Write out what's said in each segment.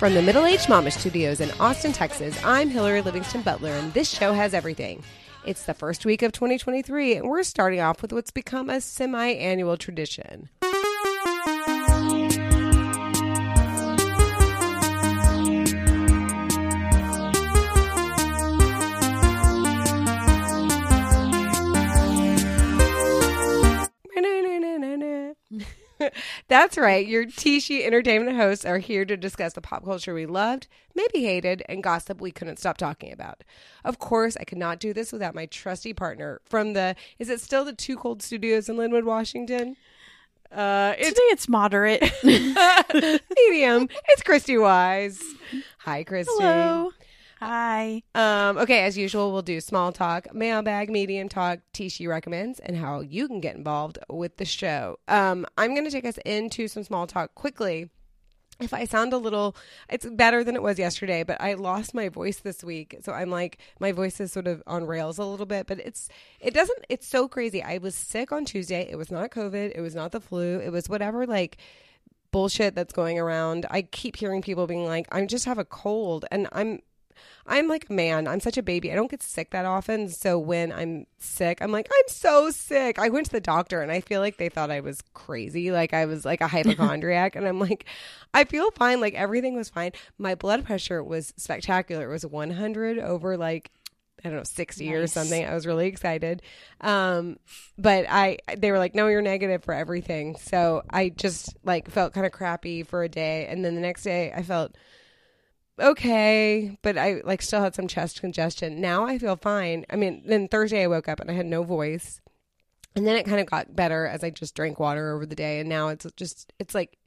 From the Middle Aged Mama Studios in Austin, Texas, I'm Hillary Livingston Butler, and this show has everything. It's the first week of 2023, and we're starting off with what's become a semi annual tradition. That's right. Your Tishy Entertainment hosts are here to discuss the pop culture we loved, maybe hated, and gossip we couldn't stop talking about. Of course, I could not do this without my trusty partner from the, is it still the Two Cold Studios in Lynnwood, Washington? Uh, it's, Today it's moderate. medium. It's Christy Wise. Hi, Christy. Hello. Hi. Um, okay, as usual, we'll do small talk, mailbag, medium talk, Tishy recommends, and how you can get involved with the show. Um, I'm going to take us into some small talk quickly. If I sound a little, it's better than it was yesterday, but I lost my voice this week. So I'm like, my voice is sort of on rails a little bit, but it's, it doesn't, it's so crazy. I was sick on Tuesday. It was not COVID. It was not the flu. It was whatever, like, bullshit that's going around. I keep hearing people being like, I just have a cold. And I'm, I'm like man. I'm such a baby. I don't get sick that often. So when I'm sick, I'm like, I'm so sick. I went to the doctor and I feel like they thought I was crazy. Like I was like a hypochondriac. and I'm like, I feel fine. Like everything was fine. My blood pressure was spectacular. It was 100 over like I don't know, 60 nice. or something. I was really excited. Um, but I, they were like, no, you're negative for everything. So I just like felt kind of crappy for a day. And then the next day I felt okay, but I like still had some chest congestion. Now I feel fine. I mean, then Thursday I woke up and I had no voice. And then it kind of got better as I just drank water over the day and now it's just it's like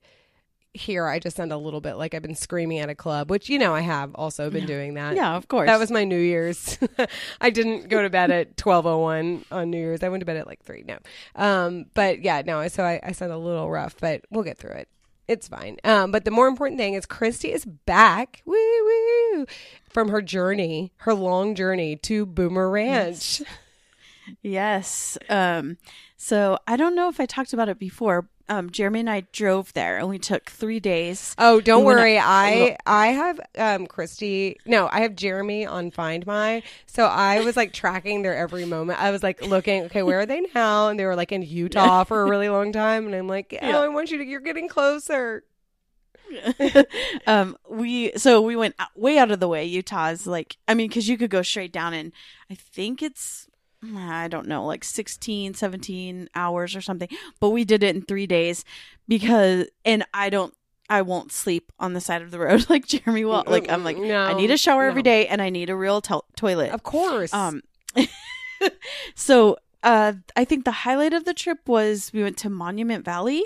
here I just sound a little bit like I've been screaming at a club, which you know I have also been doing that. Yeah, of course. That was my New Year's. I didn't go to bed at twelve oh one on New Year's. I went to bed at like three. No, um, but yeah, no. So I, I sound a little rough, but we'll get through it it's fine. Um, but the more important thing is Christy is back, woo woo, from her journey, her long journey to Boomer Ranch. Yes. yes. Um, so I don't know if I talked about it before, um, Jeremy and I drove there, and we took three days. Oh, don't we worry. I I have um, Christy. No, I have Jeremy on Find My. So I was like tracking their every moment. I was like looking. Okay, where are they now? And they were like in Utah for a really long time. And I'm like, oh, yeah. I want you to. You're getting closer. um, we so we went way out of the way. Utah is like, I mean, because you could go straight down, and I think it's I don't know, like 16, 17 hours or something. But we did it in three days because, and I don't, I won't sleep on the side of the road like Jeremy will. Like, I'm like, no, I need a shower no. every day and I need a real to- toilet. Of course. Um, so, uh, I think the highlight of the trip was we went to Monument Valley.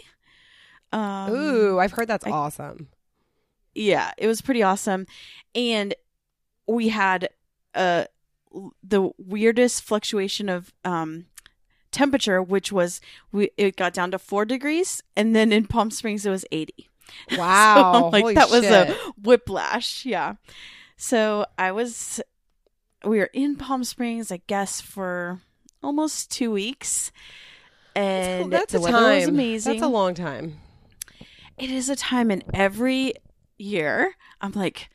Um, Ooh, I've heard that's I, awesome. Yeah, it was pretty awesome. And we had a the weirdest fluctuation of um, temperature, which was we it got down to four degrees, and then in Palm Springs it was eighty. Wow, so, like that shit. was a whiplash. Yeah. So I was, we were in Palm Springs, I guess, for almost two weeks, and that's, the weather time. was amazing. That's a long time. It is a time, and every year I'm like,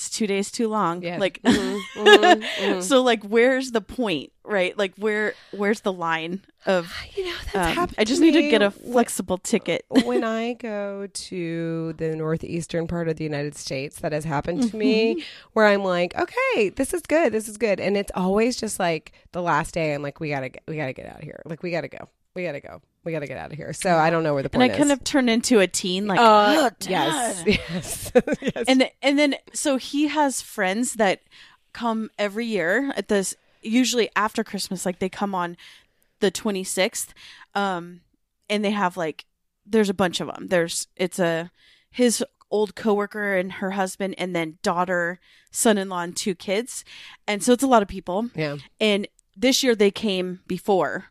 it's two days too long. Yeah. Like, mm-hmm, mm-hmm, so like, where's the point, right? Like, where, where's the line of, you know, that's um, I just need to get a flexible ticket. when I go to the northeastern part of the United States, that has happened to me mm-hmm. where I'm like, okay, this is good. This is good. And it's always just like the last day. I'm like, we gotta, we gotta get out of here. Like, we gotta go. We gotta go we got to get out of here. So I don't know where the point and I is. kind of turned into a teen, like, uh, oh, yes, yes, yes. And and then so he has friends that come every year at this, usually after Christmas. Like they come on the twenty sixth, um, and they have like there's a bunch of them. There's it's a his old coworker and her husband, and then daughter, son in law, and two kids, and so it's a lot of people. Yeah, and this year they came before,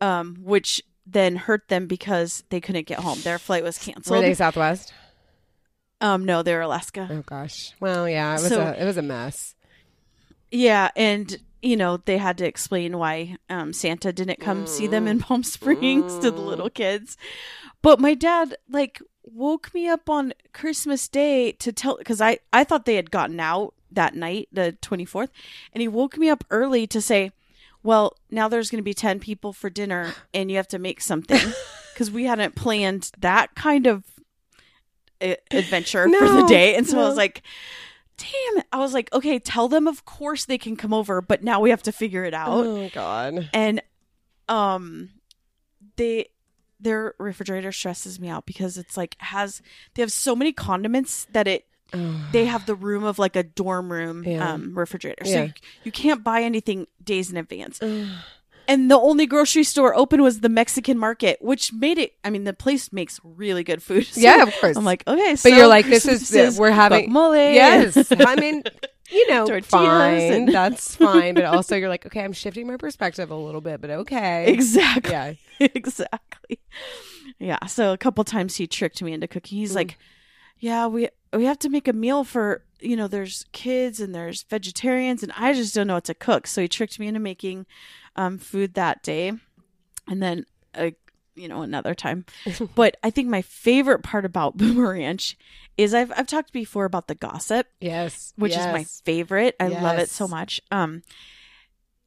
um, which then hurt them because they couldn't get home. Their flight was canceled. Were they Southwest? Um, no, they're Alaska. Oh gosh. Well, yeah, it was so, a it was a mess. Yeah, and you know, they had to explain why um, Santa didn't come see them in Palm Springs to the little kids. But my dad, like, woke me up on Christmas Day to tell, because I, I thought they had gotten out that night, the 24th. And he woke me up early to say, well, now there's going to be 10 people for dinner and you have to make something. Because we hadn't planned that kind of a- adventure for the day. And so I was like, damn it. I was like, okay, tell them, of course they can come over, but now we have to figure it out. Oh God. And, um, they, their refrigerator stresses me out because it's like has they have so many condiments that it they have the room of like a dorm room Yeah. um refrigerator so Yeah. you, you can't buy anything days in advance and the only grocery store open was the mexican market which made it i mean the place makes really good food So Yeah, of course. i'm like okay But so you're like, this is Christmas we're having mole. Yes, I mean, you know, Tortillas fine. and- That's fine. But also, you're like, okay, I'm shifting my perspective a little bit, but okay. exactly Yeah. exactly. Yeah. So a couple times he tricked me into cooking. He's like, "Yeah, we we have to make a meal for you know. There's kids and there's vegetarians, and I just don't know what to cook." So he tricked me into making um, food that day, and then uh, you know another time. but I think my favorite part about Boomer Ranch is I've I've talked before about the gossip Yes. which is my favorite. I love it so much. Um,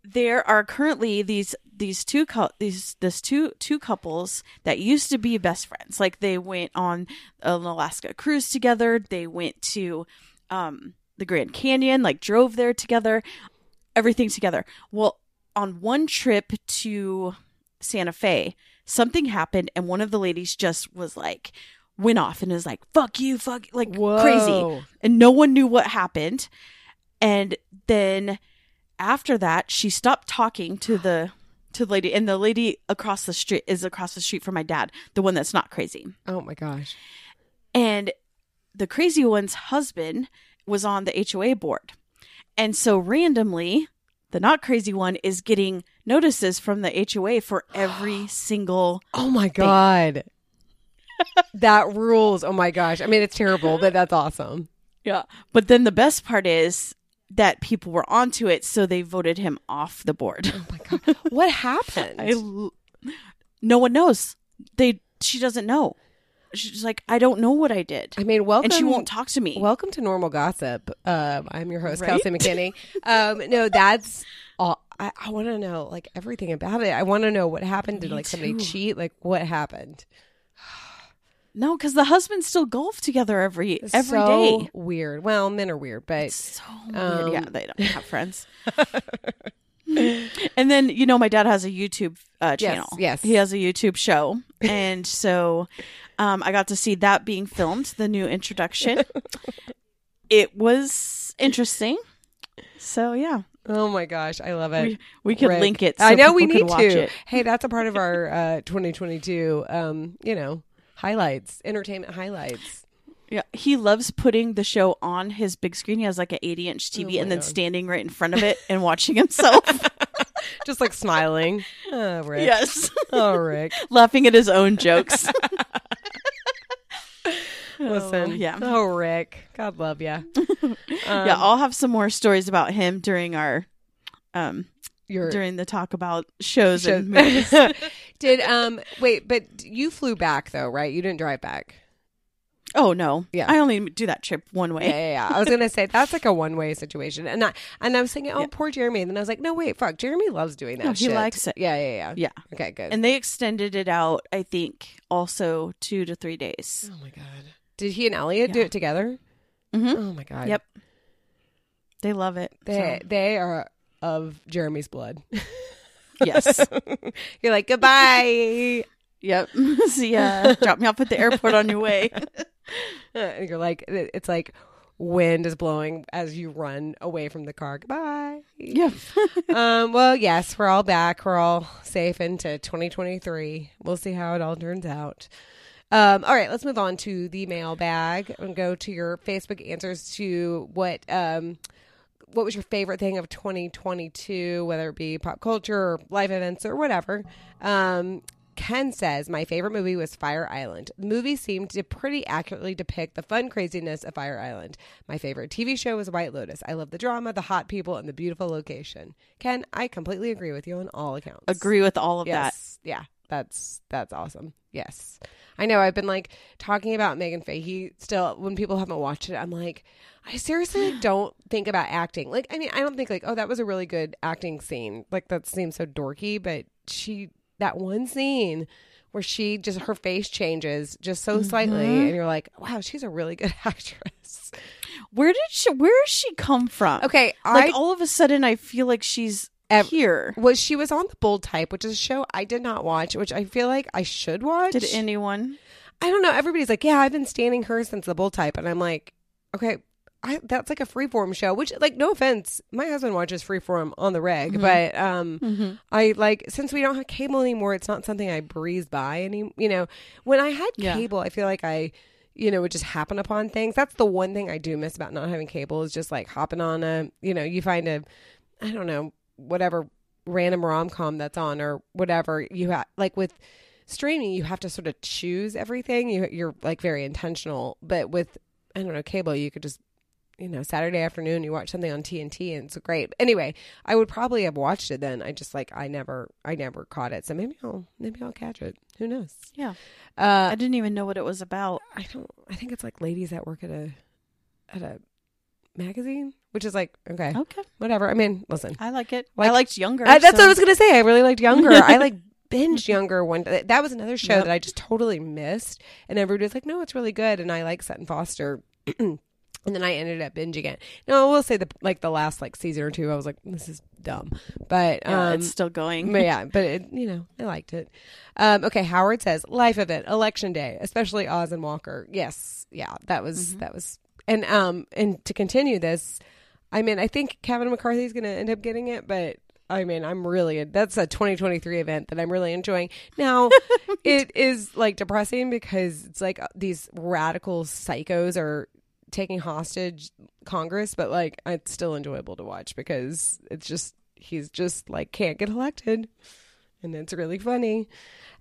there are currently these these two these this two two couples that used to be best friends. Like they went on an Alaska cruise together. They went to um, the Grand Canyon. Like drove there together. Everything together. Well, on one trip to Santa Fe, something happened, and one of the ladies just was like went off and was like "fuck you, fuck," like crazy and no one knew what happened. And then after that, she stopped talking to the to the lady, and the lady across the street is across the street from my dad, the one that's not crazy. Oh my gosh. And the crazy one's husband was on the HOA board, and so randomly, the not crazy one is getting notices from the HOA for every single. Oh my god. that rules. Oh my gosh. I mean, it's terrible, but that's awesome. Yeah, but then the best part is that people were onto it, so they voted him off the board. Oh my god. What happened? I no one knows. They she doesn't know. She's like, I don't know what I did, I mean, welcome. and she won't talk to me. Welcome to Normal Gossip. Um, I'm your host, Right? Kelsey McKinney. Um, no, that's all. I, I want to know like everything about it. I want to know what happened. Did Me like somebody too. cheat? Like what happened? No, because the husbands still golf together every every so day. Weird. Well, men are weird, but So Um, weird. Yeah, they don't have friends. and then you know, my dad has a YouTube uh, channel. yes. he has a YouTube show, and so um, I got to see that being filmed. The new introduction. it was interesting. So yeah, oh my gosh, I love it. we, we could Rick. link it. So I know we people need watch to. It. Hey, that's a part of our uh, 2022. Um, you know, highlights, entertainment highlights. Yeah, he loves putting the show on his big screen. He has like an 80 inch TV Oh and then God. standing right in front of it and watching himself. Just like smiling. Oh, Rick. yes, Oh, Rick. laughing at his own jokes. Listen. Oh, yeah. Oh, Rick. God love you. yeah, I'll have some more stories about him during our um Your during the talk about shows, shows. and movies. Did um wait, but you flew back though, right? You didn't drive back. oh no, Yeah. I only do that trip one way. yeah, yeah. I was gonna say that's like a one way situation, and I and I was thinking, oh, Yeah. poor Jeremy, and then I was like, no, wait, fuck, Jeremy loves doing that. No, he shit. likes it. Yeah, yeah, yeah. Yeah, Okay, good. and they extended it out. I think also two to three days. oh my god, did he and Elliot do it together? Mhm. Oh my god. Yep, they love it. They so, they are of Jeremy's blood. yes. You're like goodbye. Yep. See ya. Drop me off at the airport on your way. and you're like, it's like wind is blowing as you run away from the car. Goodbye. Yeah. um, well, yes, we're all back. We're all safe into 2023. We'll see how it all turns out. Um, all right, let's move on to the mailbag and go to your Facebook answers to what um, what was your favorite thing of 2022, whether it be pop culture or life events or whatever. Um, Ken says, My favorite movie was Fire Island. The movie seemed to pretty accurately depict the fun craziness of Fire Island. My favorite TV show was White Lotus. I love the drama, the hot people, and the beautiful location. Ken, I completely agree with you on all accounts. Agree with all of that. Yes. Yeah. That's that's awesome. Yes. I know I've been like talking about Meghann Fahy still when people haven't watched it, I'm like, I seriously don't think about acting. Like I mean, I don't think like, oh, that was a really good acting scene. Like that seems so dorky, but she that one scene where she just her face changes just so slightly mm-hmm. and you're like, wow, she's a really good actress. Where did she? Where does she come from? Okay, like I all of a sudden, I feel like she's Ev- here. was she was on the Bold Type, which is a show I did not watch, which I feel like I should watch. Did anyone? I don't know. Everybody's like, yeah, I've been standing her since the Bold type. And I'm like, okay, I, that's like a freeform show, which, like, no offense, my husband watches freeform on the reg, Mm-hmm. but um, I like, since we don't have cable anymore, it's not something I breeze by any, you know, when I had Yeah. cable, I feel like I, you know, would just happen upon things. That's the one thing I do miss about not having cable is just like hopping on a, you know, you find a, I don't know, whatever random rom com that's on or whatever you have, like with, streaming you have to sort of choose everything. You, you're like very intentional. But with i don't know cable you could just you know saturday afternoon you watch something on tnt and it's great. Anyway i would probably have watched it then. I just like i never i never caught it. So maybe i'll maybe i'll catch it. Who knows? Yeah, uh I didn't even know what it was about. i don't i think it's like ladies that work at a at a magazine which is like okay Okay, whatever i mean listen I like it. Like- I liked Younger. Uh, that's what I was gonna say. I really liked Younger. I like binged Younger one. That was another show Yep. that I just totally missed, and everybody was like, "No, it's really good." And I like Sutton Foster, and then I ended up binging it. No, I will say the like the last like season or two, I was like, "This is dumb," but Yeah, um, it's still going. but yeah, but it, you know, I liked it. Um, okay, Howard says life event, election day, especially Oz and Walker. Yes, yeah, that was that was, and um, and to continue this, I mean, I think Kevin McCarthy is going to end up getting it, but I mean, I'm really that's a 2023 event that I'm really enjoying. Now, it is like depressing because it's like uh, these radical psychos are taking hostage Congress, but like it's still enjoyable to watch because it's just he's just like can't get elected, and it's really funny.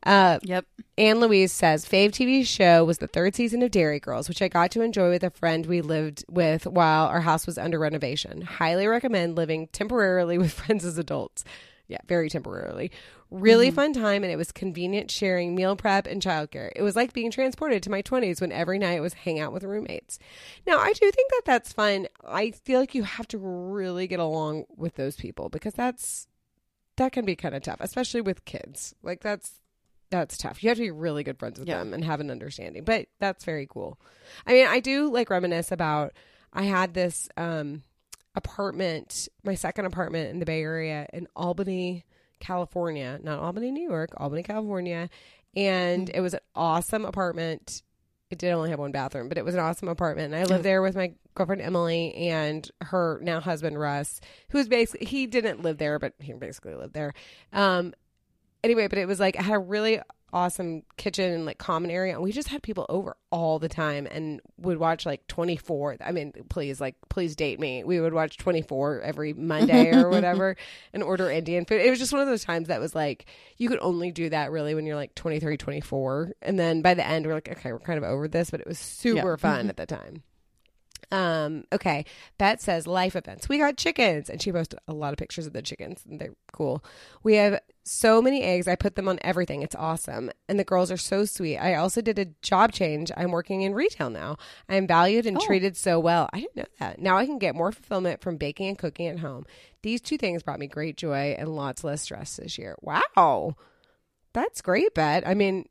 Uh, Yep. Anne Louise says, Fave TV show was the third season of Derry Girls, which I got to enjoy with a friend we lived with while our house was under renovation. Highly recommend living temporarily with friends as adults. Yeah, very temporarily. Really fun time, and it was convenient sharing meal prep and childcare. It was like being transported to my 20s when every night was hang out with roommates. Now, I do think that that's fun. I feel like you have to really get along with those people because that's that can be kind of tough, especially with kids. Like that's that's tough. You have to be really good friends with Yeah. them and have an understanding. But that's very cool. I mean, I do like reminisce about I had this um apartment, my second apartment in the Bay Area in Albany, California, not Albany, New York, Albany, California, and it was an awesome apartment. It did only have one bathroom, but it was an awesome apartment. And I lived there with my girlfriend Emily and her now husband Russ, who was basically he didn't live there, but he basically lived there. Um, anyway, but it was like I had a really awesome kitchen and like common area and we just had people over all the time and would watch like 24 i mean please like please date me. We would watch 24 every monday or whatever and order indian food. It was just one of those times that was like you could only do that really when you're like 23 24 and then by the end we're like okay we're kind of over this but it was super mm-hmm. fun at the time um, okay. Bet says life events. We got chickens. And she posted a lot of pictures of the chickens. And they're cool. We have so many eggs. I put them on everything. It's awesome. And the girls are so sweet. I also did a job change. I'm working in retail now. I'm valued and Oh. treated so well. I didn't know that. Now I can get more fulfillment from baking and cooking at home. These two things brought me great joy and lots less stress this year. Wow. That's great, Bet. I mean,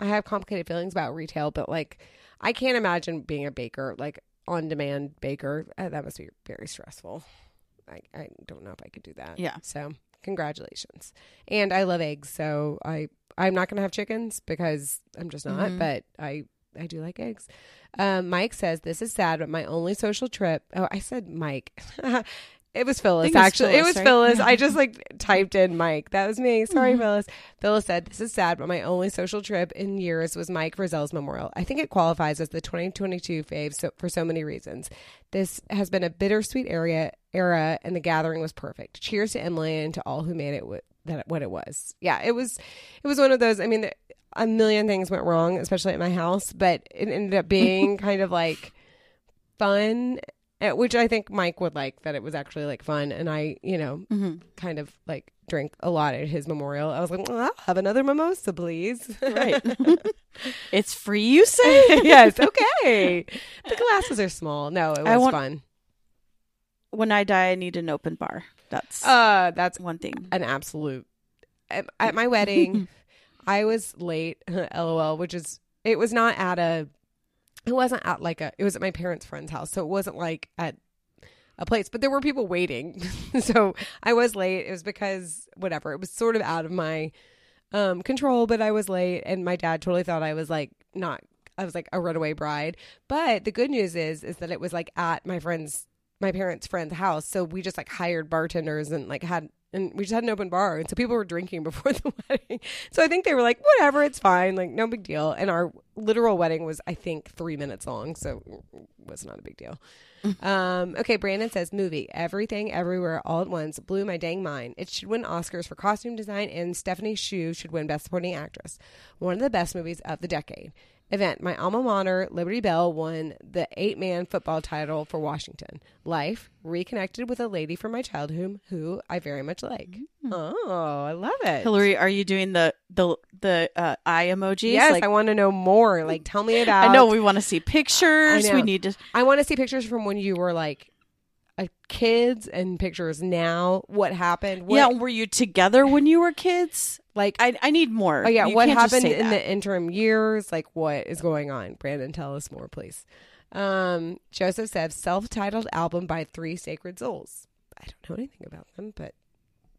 I have complicated feelings about retail, but like, I can't imagine being a baker, like on demand baker. Uh, that must be very stressful. I, I don't know if I could do that. Yeah. So congratulations. And I love eggs, so I I'm not gonna have chickens because I'm just not. Mhm. But I I do like eggs. Um, Mike says this is sad, but my only social trip. Oh, I said Mike. it was Phyllis. think it was Actually, it Phyllis, was right? Phyllis. Yeah. I just like typed in Mike. That was me. Sorry, Mhm. Phyllis. Phyllis said this is sad, but my only social trip in years was Mike Frizzell's memorial. I think it qualifies as the 2022 fave so, for so many reasons. This has been a bittersweet area era, and the gathering was perfect. Cheers to Emily and to all who made it wi- that what it was. Yeah, it was it was one of those. I mean, a million things went wrong, especially at my house, but it ended up being kind of like fun, which I think Mike would like that it was actually like fun. And I, you know, Mm-hmm. kind of like drank a lot at his memorial. I was like, well, I'll have another mimosa, please. Right. it's free, you say? yes, okay. The glasses are small. No, it was want- fun. when I die, I need an open bar. That's Uh, that's one thing. an absolute. At, at my wedding, I was late. LOL, which is it was not at a. It wasn't at like a. It was at my parents' friend's house, so it wasn't like at a place. But there were people waiting, so I was late. It was because whatever. It was sort of out of my um control, but I was late, and my dad totally thought I was like not. I was like a runaway bride. But the good news is, is that it was like at my friend's my parents' friend's house. So we just like hired bartenders and like had and we just had an open bar and so people were drinking before the wedding. So I think they were like, whatever, it's fine, like no big deal. And our literal wedding was I think three minutes long, so it was not a big deal. um, okay, Brandon says movie Everything Everywhere All at Once blew my dang mind. It should win Oscars for costume design, and Stephanie Hsu should win Best Supporting Actress. One of the best movies of the decade. Event My alma mater, Liberty Bell, won the eight man football title for Washington. Life reconnected with a lady from my childhood who I very much like. Oh, I love it. Hillary, are you doing the the the uh, eye emojis? Yes, Like, I want to know more. Like, tell me about. I know we want to see pictures. We need to. I want to see pictures from when you were like kids and pictures now. What happened? What, yeah, were you together when you were kids? like I I need more. oh yeah, You what happened in that. the interim years? Like what is going on? Brandon, tell us more, please. Um, Joseph says self-titled album by Thee Sacred Souls. I don't know anything about them, but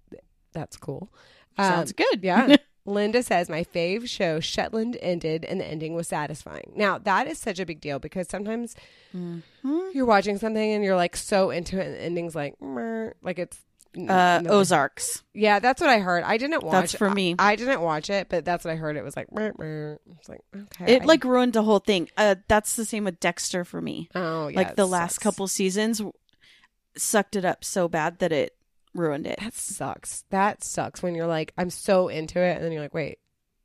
th- that's cool. Sounds Um, good. Yeah. Linda says my fave show Shetland ended and the ending was satisfying. Now that is such a big deal because sometimes Mm-hmm. you're watching something and you're like so into it and the ending's like meh, like it's uh, nothing. Ozarks. Yeah, that's what I heard. I didn't watch. That's for me. I, I didn't watch it, but that's what I heard. It was like it's like okay. It I- like ruined the whole thing. Uh, that's the same with Dexter for me. oh yeah, like the last couple seasons sucked it up so bad that it ruined it. That sucks. That sucks when you're like I'm so into it and then you're like wait,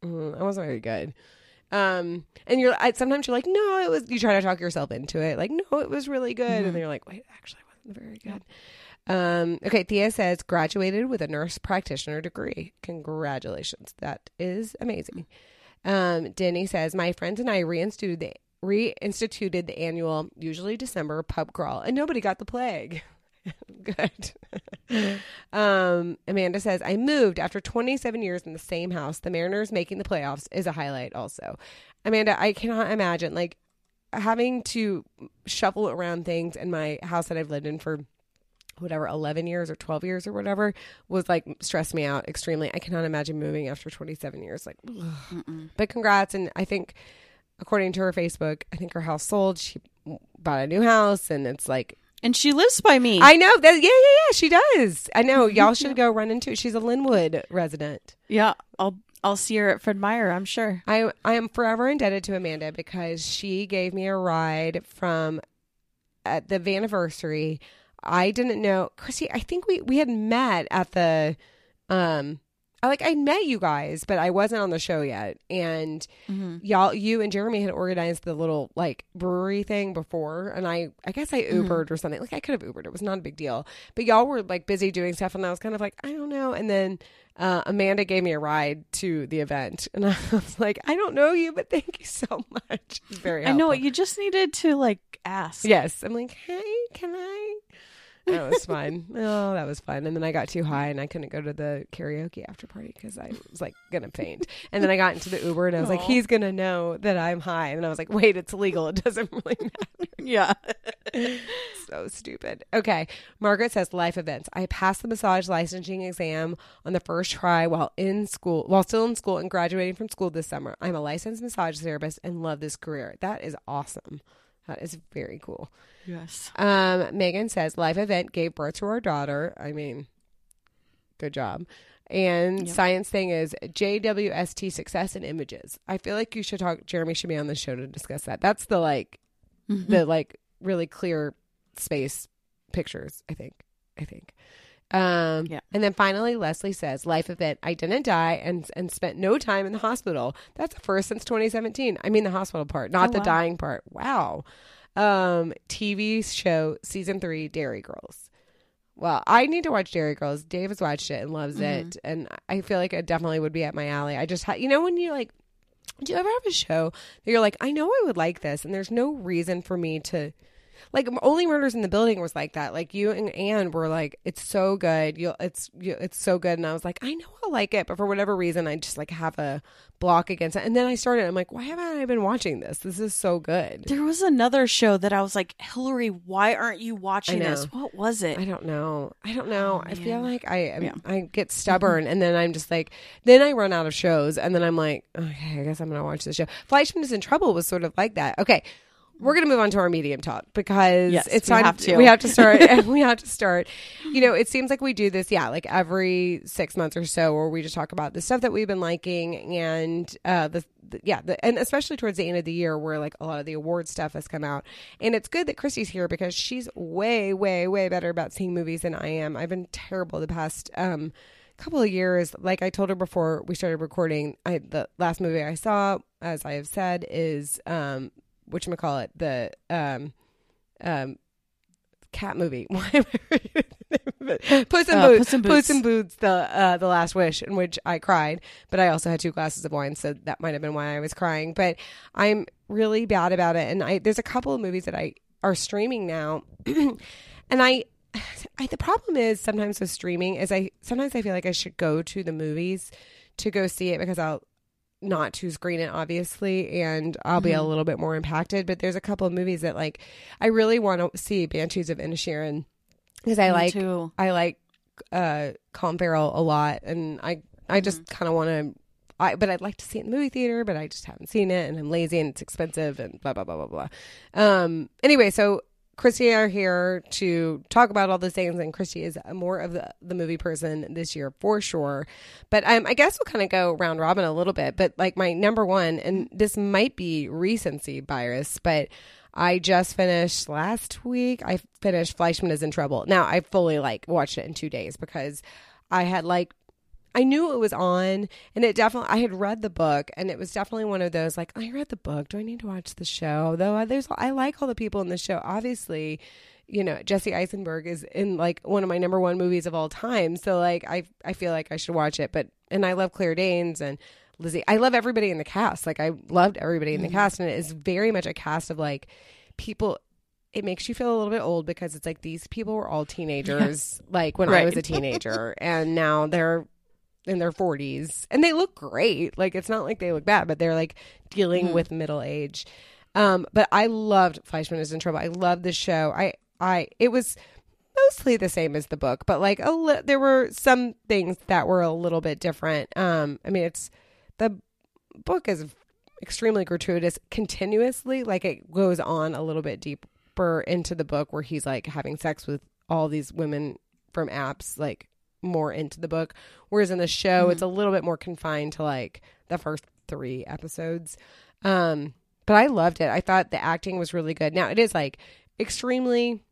mm, that wasn't very good. Um, and you're I, sometimes you're like no, it was. You try to talk yourself into it, like no, it was really good, Mhm. and then you're like wait, actually, it actually wasn't very good. Um, okay, Thea says graduated with a nurse practitioner degree. Congratulations. That is amazing. Um, Denny says my friends and I reinstituted the reinstituted the annual, usually December, pub crawl, and nobody got the plague. Good. um, Amanda says I moved after 27 years in the same house. The Mariners making the playoffs is a highlight. Also, Amanda, I cannot imagine like having to shuffle around things in my house that I've lived in for whatever 11 years or 12 years or whatever was like stressed me out extremely i cannot imagine moving after 27 years like but congrats and i think according to her facebook i think her house sold she bought a new house and it's like And she lives by me. i know that yeah yeah yeah she does i know y'all should go run into it she's a lynnwood resident yeah, I'll I'll see her at Fred Meyer. I'm sure. I I am forever indebted to Amanda because she gave me a ride from at the anniversary. I didn't know Chrissy. I think we we had met at the um. I like I met you guys, but I wasn't on the show yet. And Mm-hmm. y'all, you and Jeremy had organized the little like brewery thing before, and I I guess I Mhm. Ubered or something. Like I could have Ubered. It was not a big deal. But y'all were like busy doing stuff, and I was kind of like I don't know. And then uh, Amanda gave me a ride to the event, and I was like, I don't know you, but thank you so much. Very I know helpful. you just needed to like ask. Yes, I'm like, hey, can I? That was fun. oh, that was fun. And then I got too high and I couldn't go to the karaoke after party because I was like gonna faint. And then I got into the Uber and I was like, he's gonna know that I'm high. And I was like, wait, it's legal. It doesn't really matter. Yeah. so stupid. Okay. Margaret says life events. I passed the massage licensing exam on the first try while in school, while still in school and graduating from school this summer. I'm a licensed massage therapist and love this career. That is awesome. That is very cool. yes. Um, Megan says life event gave birth to our daughter. I mean, good job. And Yep. science thing is JWST success and images. I feel like you should talk. Jeremy should be on the show to discuss that. That's the like Mhm. the like really clear space pictures. I think. I think. Um, Yeah. And then finally, Leslie says, "Life event. I didn't die and and spent no time in the hospital. That's the first since 2017. I mean, the hospital part, not Oh, the wow. dying part. Wow. Um, TV show season three, Derry Girls. Well, I need to watch Derry Girls. Dave has watched it and loves Mm-hmm. it, and I feel like it definitely would be at my alley. I just, ha- you know, when you like, do you ever have a show that you're like, I know I would like this, and there's no reason for me to. Like only murders in the building was like that. Like you and Anne were like, it's so good. You'll it's, you, it's so good. And I was like, I know I'll like it, but for whatever reason, I just like have a block against it. And then I started. I'm like, why haven't I been watching this? This is so good. There was another show that I was like, Hillary, why aren't you watching this? What was it? I don't know. I don't know. Oh, I feel Oh, like I am, Yeah. I get mm-hmm. stubborn and then I'm just like then I run out of shows and then I'm like, okay, I guess I'm gonna watch this show. Fleishman is in trouble was sort of like that. Okay. We're gonna move on to our medium talk because Yes, it's time have to. we have to start we have to start. You know, it seems like we do this, yeah, like every six months or so where we just talk about the stuff that we've been liking and uh the the- yeah, the, and especially towards the end of the year where like a lot of the award stuff has come out. And it's good that Christy's here because she's way, way, way better about seeing movies than I am. I've been terrible the past um, couple of years. Like I told her before we started recording, I the last movie I saw, as I have said, is um, you call it, the um, um, cat movie. Why am I Puss in Uh, Boots. Puss in Puss Boots. in Boots. The uh, the Last Wish, in which I cried, but I also had two glasses of wine, so that might have been why I was crying. But I'm really bad about it, and I there's a couple of movies that I are streaming now, and I. I, the problem is sometimes with streaming is I sometimes I feel like I should go to the movies to go see it because I'll not to screen it obviously and I'll be a Mm-hmm. little bit more impacted but there's a couple of movies that like I really want to see Banshees of Inisherin because I Me like too. I like uh Colin Farrell a lot and I I just Mm-hmm. kind of want to I but I'd like to see it in the movie theater but I just haven't seen it and I'm lazy and it's expensive and blah blah blah blah blah. Um anyway, so Christy are here to talk about all the things, and Christy is more of the, the movie person this year for sure. But um, I guess we'll kind of go round robin a little bit. But like my number one, and this might be recency bias, but I just finished last week. I finished Fleishman is in Trouble. Now I fully like watched it in two days because I had like I knew it was on, and it definitely. I had read the book, and it was definitely one of those like I read the book. Do I need to watch the show? Though I- there's, I like all the people in the show. Obviously, you know Jesse Eisenberg is in like one of my number one movies of all time. So like I, I feel like I should watch it. But and I love Claire Danes and Lizzy. I love everybody in the cast. Like I loved everybody in the mm-hmm. cast, and it is very much a cast of like people it makes you feel a little bit old because it's like these people were all teenagers like when I was a teenager and now they're in their 40s and they look great. Like it's not like they look bad but they're like dealing with middle age. Um but I loved Fleishman is in trouble. I loved the show. I I it was mostly the same as the book but like a li- there were some things that were a little bit different. Um I mean it's the book is extremely gratuitous continuously. Like it goes on a little bit deeper into the book where he's like having sex with all these women from apps like more into the book. Whereas in the show it's a little bit more confined to like the first three episodes. Um but i loved it. I thought the acting was really good. Now it is like extremely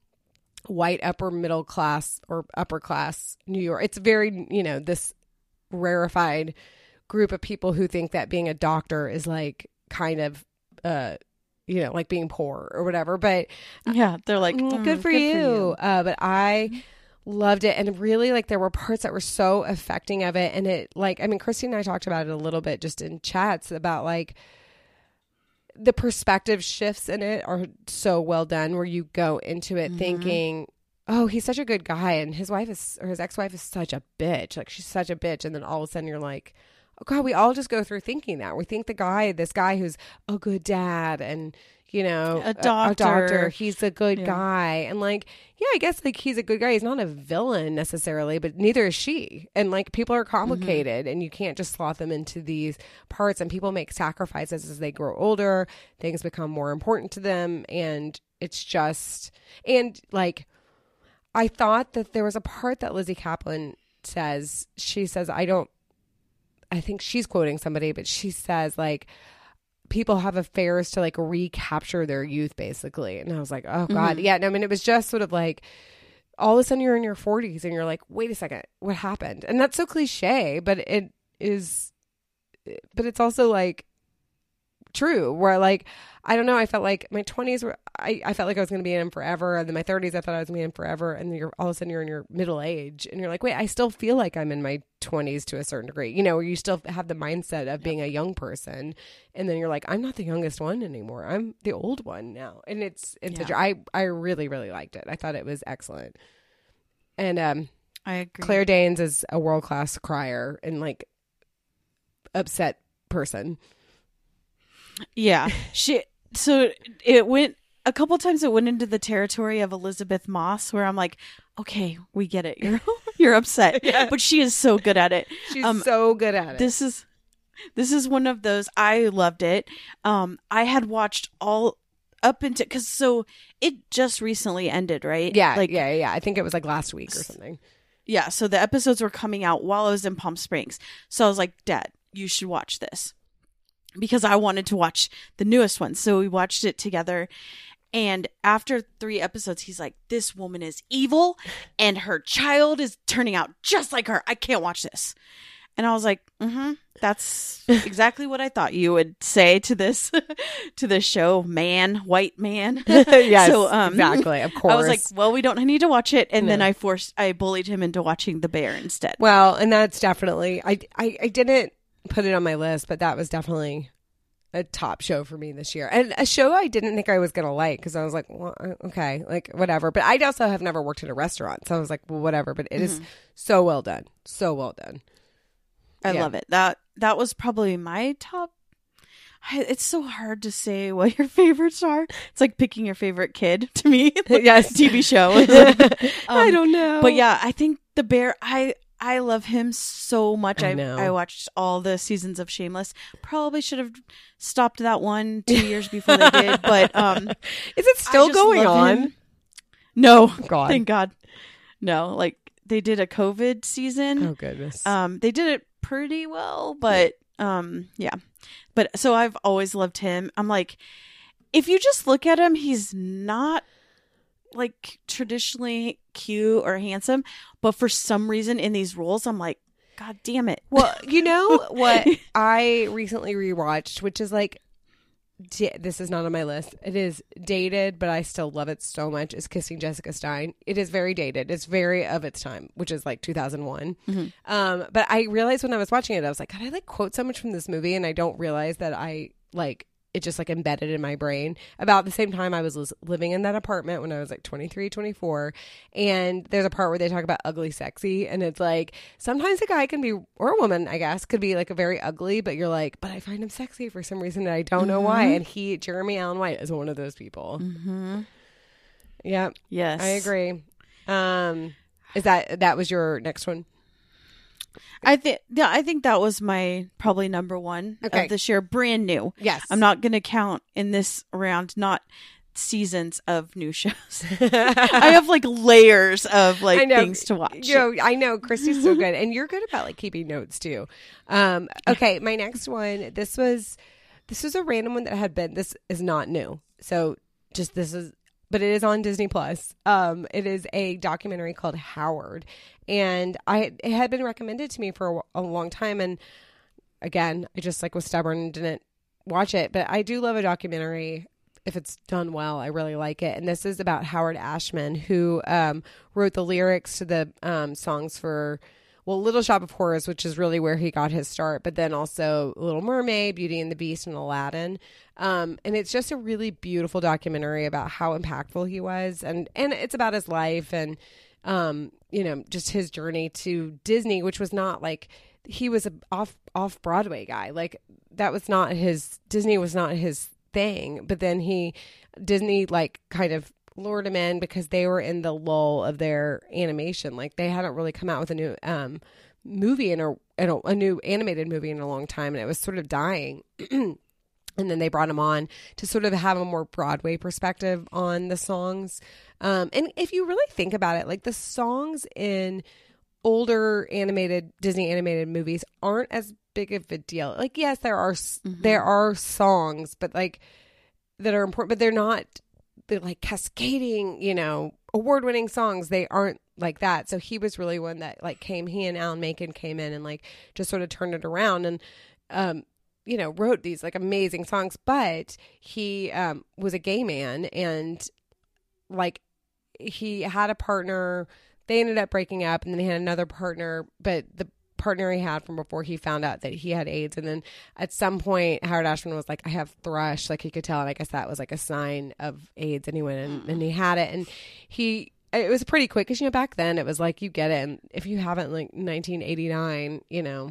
white upper middle class or upper class new york. It's very you know this rarefied group of people who think that being a doctor is like kind of uh you know like being poor or whatever. But Yeah, they're like, Mm, "Mm, good for you. Uh, but I loved it, and really like there were parts that were so affecting of it, and it like I mean, Christy and I talked about it a little bit just in chats about like the perspective shifts in it are so well done, where you go into it mm-hmm. thinking. Oh, he's such a good guy, and his wife is, or his ex-wife is such a bitch. Like she's such a bitch, and then all of a sudden you're like, oh god, we all just go through thinking that. We think the guy, this guy who's a good dad, and you know, A doctor. doctor, he's a good Yeah. guy, and like, yeah, I guess like he's a good guy. He's not a villain necessarily, but neither is she. And like, people are mm-hmm. complicated, and you can't just slot them into these parts. And people make sacrifices as they grow older. Things become more important to them, and it's just and like. I thought that there was a part that Lizzy Caplan says. She says, I don't, I think she's quoting somebody, but she says, like, people have affairs to like recapture their youth, basically. And I was like, oh God. Mm-hmm. Yeah. No, I mean, it was just sort of like, all of a sudden you're in your 40s and you're like, wait a second, what happened? And that's so cliche, but it is, but it's also like true where like, I don't know, I felt like my 20s were, I, I felt like I was going to be in them forever. And then my 30s, I thought I was going to be in forever. And then you're all of a sudden you're in your middle age and you're like, wait, I still feel like I'm in my 20s to a certain degree. You know, you still have the mindset of being a young person. And then you're like, I'm not the youngest one anymore. I'm the old one now. And it's, it's Yeah. such, I, I really, really liked it. I thought it was excellent. And, um, I agree. Claire Danes is a world class crier and like upset person. Yeah. She so it went a couple times it went into the territory of Elisabeth Moss where I'm like, okay, we get it. You're you're upset. Yeah. But she is so good at it. She's Um, so good at it. This is this is one of those I loved it. Um I had watched all up into cuz so it just recently ended, right? yeah, Like yeah, yeah. I think it was like last week or something. yeah, so the episodes were coming out while I was in Palm Springs. So I was like, "Dad, you should watch this." Because I wanted to watch the newest one. So we watched it together. And after 3 episodes, he's like, "This woman is evil and her child is turning out just like her. I can't watch this." And I was like, "Mhm. That's exactly what I thought you would say to this to this show, man, white man." yes, So, um, exactly. Of course. I was like, well, we don't need to watch it. And then I forced, I bullied him into watching The Bear instead. well, and that's definitely. I, I, I didn't put it on my list, but that was definitely a top show for me this year, and a show I didn't think I was gonna like because I was like, well, okay, like whatever. But I also have never worked in a restaurant, so I was like, well, whatever. But it is mm-hmm. so well done, so well done. I Yeah. love it. That, that was probably my top. I, it's so hard to say what your favorites are. It's like picking your favorite kid to me. yes, TV show. Um, I don't know, But yeah, I think The Bear, I, I love him so much. I I. I watched all the seasons of Shameless. Probably should have stopped that one two years before they did, but um, is it still going on? him. No, God, thank God. No, like they did a COVID season. oh goodness. Um, they did it pretty well, but um, yeah. But so I've always loved him. I'm like, if you just look at him, he's not like traditionally cute or handsome, but for some reason in these roles, I'm like, God damn it. Well, you know what I recently rewatched, which is like, da- this is not on my list. It is dated, but I still love it so much. Is Kissing Jessica Stein. It is very dated. It's very of its time, which is like 2001. Um, but I realized when I was watching it, I was like, God, I like quote so much from this movie, and I don't realize that I like it just like embedded in my brain. About the same time i was living in that apartment when i was like 23 24 and there's a part where they talk about ugly sexy and it's like sometimes a guy can be or a woman i guess could be like a very ugly but you're like but i find him sexy for some reason and i don't know why. And he jeremy allen white is one of those people. Mm-hmm. yeah Yes. i agree. Um is that that was your next one I think yeah, I think that was my probably number one Okay. of this year, brand new. yes I'm not going to count in this round not seasons of new shows. i have like layers of like I know. things to watch. You know, I know Christy's so good, and you're good about like keeping notes too. Um, okay, my next one. This was this was a random one that had been. This is not new, so just this is, but it is on Disney Plus. Um, it is a documentary called Howard, and I it had been recommended to me for a, a long time, and again, I just like was stubborn and didn't watch it. But I do love a documentary if it's done well. I really like it. And this is about Howard Ashman, who um, wrote the lyrics to the um, songs for. Well, Little Shop of Horrors, which is really where he got his start, but then also Little Mermaid, Beauty and the Beast, and Aladdin. Um, and it's just a really beautiful documentary about how impactful he was, and and it's about his life and um, you know, just his journey to Disney, which was not like he was a off off Broadway guy. Like that was not his Disney was not his thing. But then he Disney like kind of lured him in because they were in the lull of their animation. Like they hadn't really come out with a new um movie in a, in a, a new animated movie in a long time and it was sort of dying. and then they brought him on to sort of have a more Broadway perspective on the songs. Um, and if you really think about it, like the songs in older animated Disney animated movies aren't as big of a deal. Like, yes, there are s there are songs, but like that are important, but they're not the like cascading, you know, award winning songs, they aren't like that. So he was really one that like came, he and Alan Menken came in and like just sort of turned it around and, um, you know, wrote these like amazing songs, but he um, was a gay man and like he had a partner. They ended up breaking up and then he had another partner, but the partner he had from before he found out that he had AIDS. And then at some point, Howard Ashman was like, I have thrush. Like he could tell. And I guess that was like a sign of AIDS. And he went and, and he had it. And he, it was pretty quick because, you know, back then it was like, you get it. And if you haven't, like 1989, you know,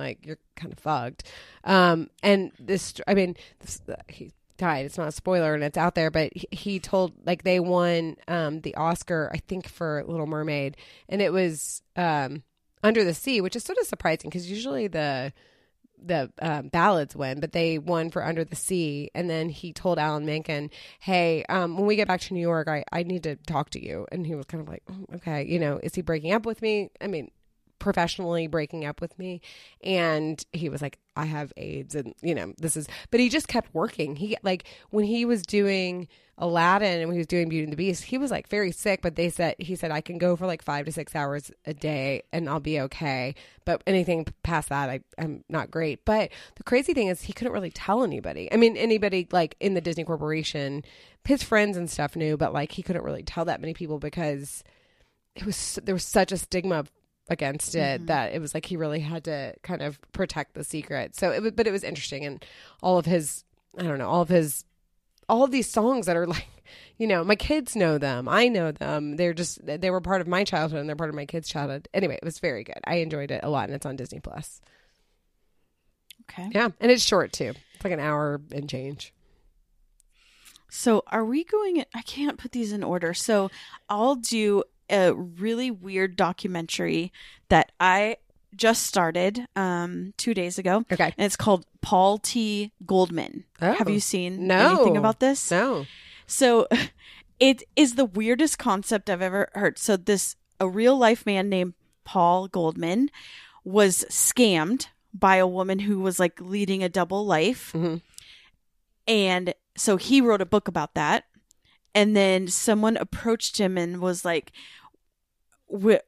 like you're kind of fucked. Um, and this, I mean, this, he died. It's not a spoiler and it's out there, but he, he told like they won um the Oscar, I think for Little Mermaid, and it was um under the Sea, which is sort of surprising because usually the the um, ballads win, but they won for Under the Sea. And then he told Alan Menken, "Hey, um, when we get back to New York, I I need to talk to you." And he was kind of like, oh, "Okay, you know, is he breaking up with me?" I mean, professionally breaking up with me. And he was like i have aids and you know this is but he just kept working. He like when he was doing aladdin and when he was doing beauty and the beast he was like very sick but they said he said i can go for like five to six hours a day and i'll be okay. But anything past that I, i'm not great. But the crazy thing is he couldn't really tell anybody. I mean anybody like in the disney corporation his friends and stuff knew but like he couldn't really tell that many people because it was there was such a stigma against it Mm-hmm. that it was like he really had to kind of protect the secret. So it was, but it was interesting and all of his, I don't know, all of his, all of these songs that are like, you know, my kids know them. I know them. They're just, they were part of my childhood and they're part of my kids' childhood. Anyway, it was very good. I enjoyed it a lot and it's on Disney Plus. Okay. Yeah. And it's short too. It's like an hour and change. So are we going? I can't put these in order. So I'll do a really weird documentary that I just started um two days ago. Okay. And it's called Paul T. Goldman. Oh. Have you seen No. anything about this? No. So it is the weirdest concept I've ever heard. So this a real life man named Paul Goldman was scammed by a woman who was like leading a double life. Mhm. And so he wrote a book about that. And then someone approached him and was like, "Wi-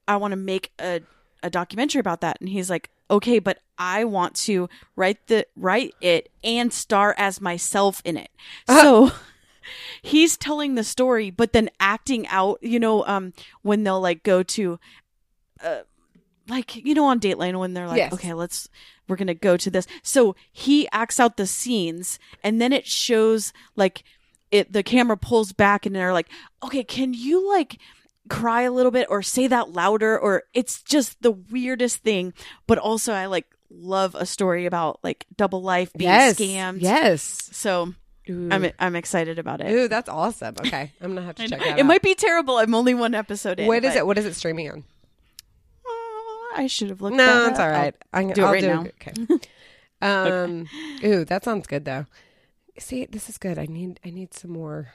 I want to make a, a documentary about that. And he's like, okay, but I want to write the write it and star as myself in it. So he's telling the story, but then acting out, you know, um, when they'll like go to, uh, like, you know, on Dateline when they're like, Yes. okay, let's, we're going to go to this. So he acts out the scenes and then it shows like it, the camera pulls back and they're like, okay, can you like, cry a little bit or say that louder or it's just the weirdest thing but also i like love a story about like double life being yes. scammed Yes. so Ooh. i'm i'm excited about it Ooh, that's awesome. Okay. I'm going to have to check that it out. It might be terrible i'm only one episode in What is it? What is it streaming on? Uh, i should have looked No, it's all right. I'm do it I'll right do now. Okay. Um. Ooh, that sounds good though. See, this is good. I need. I need some more.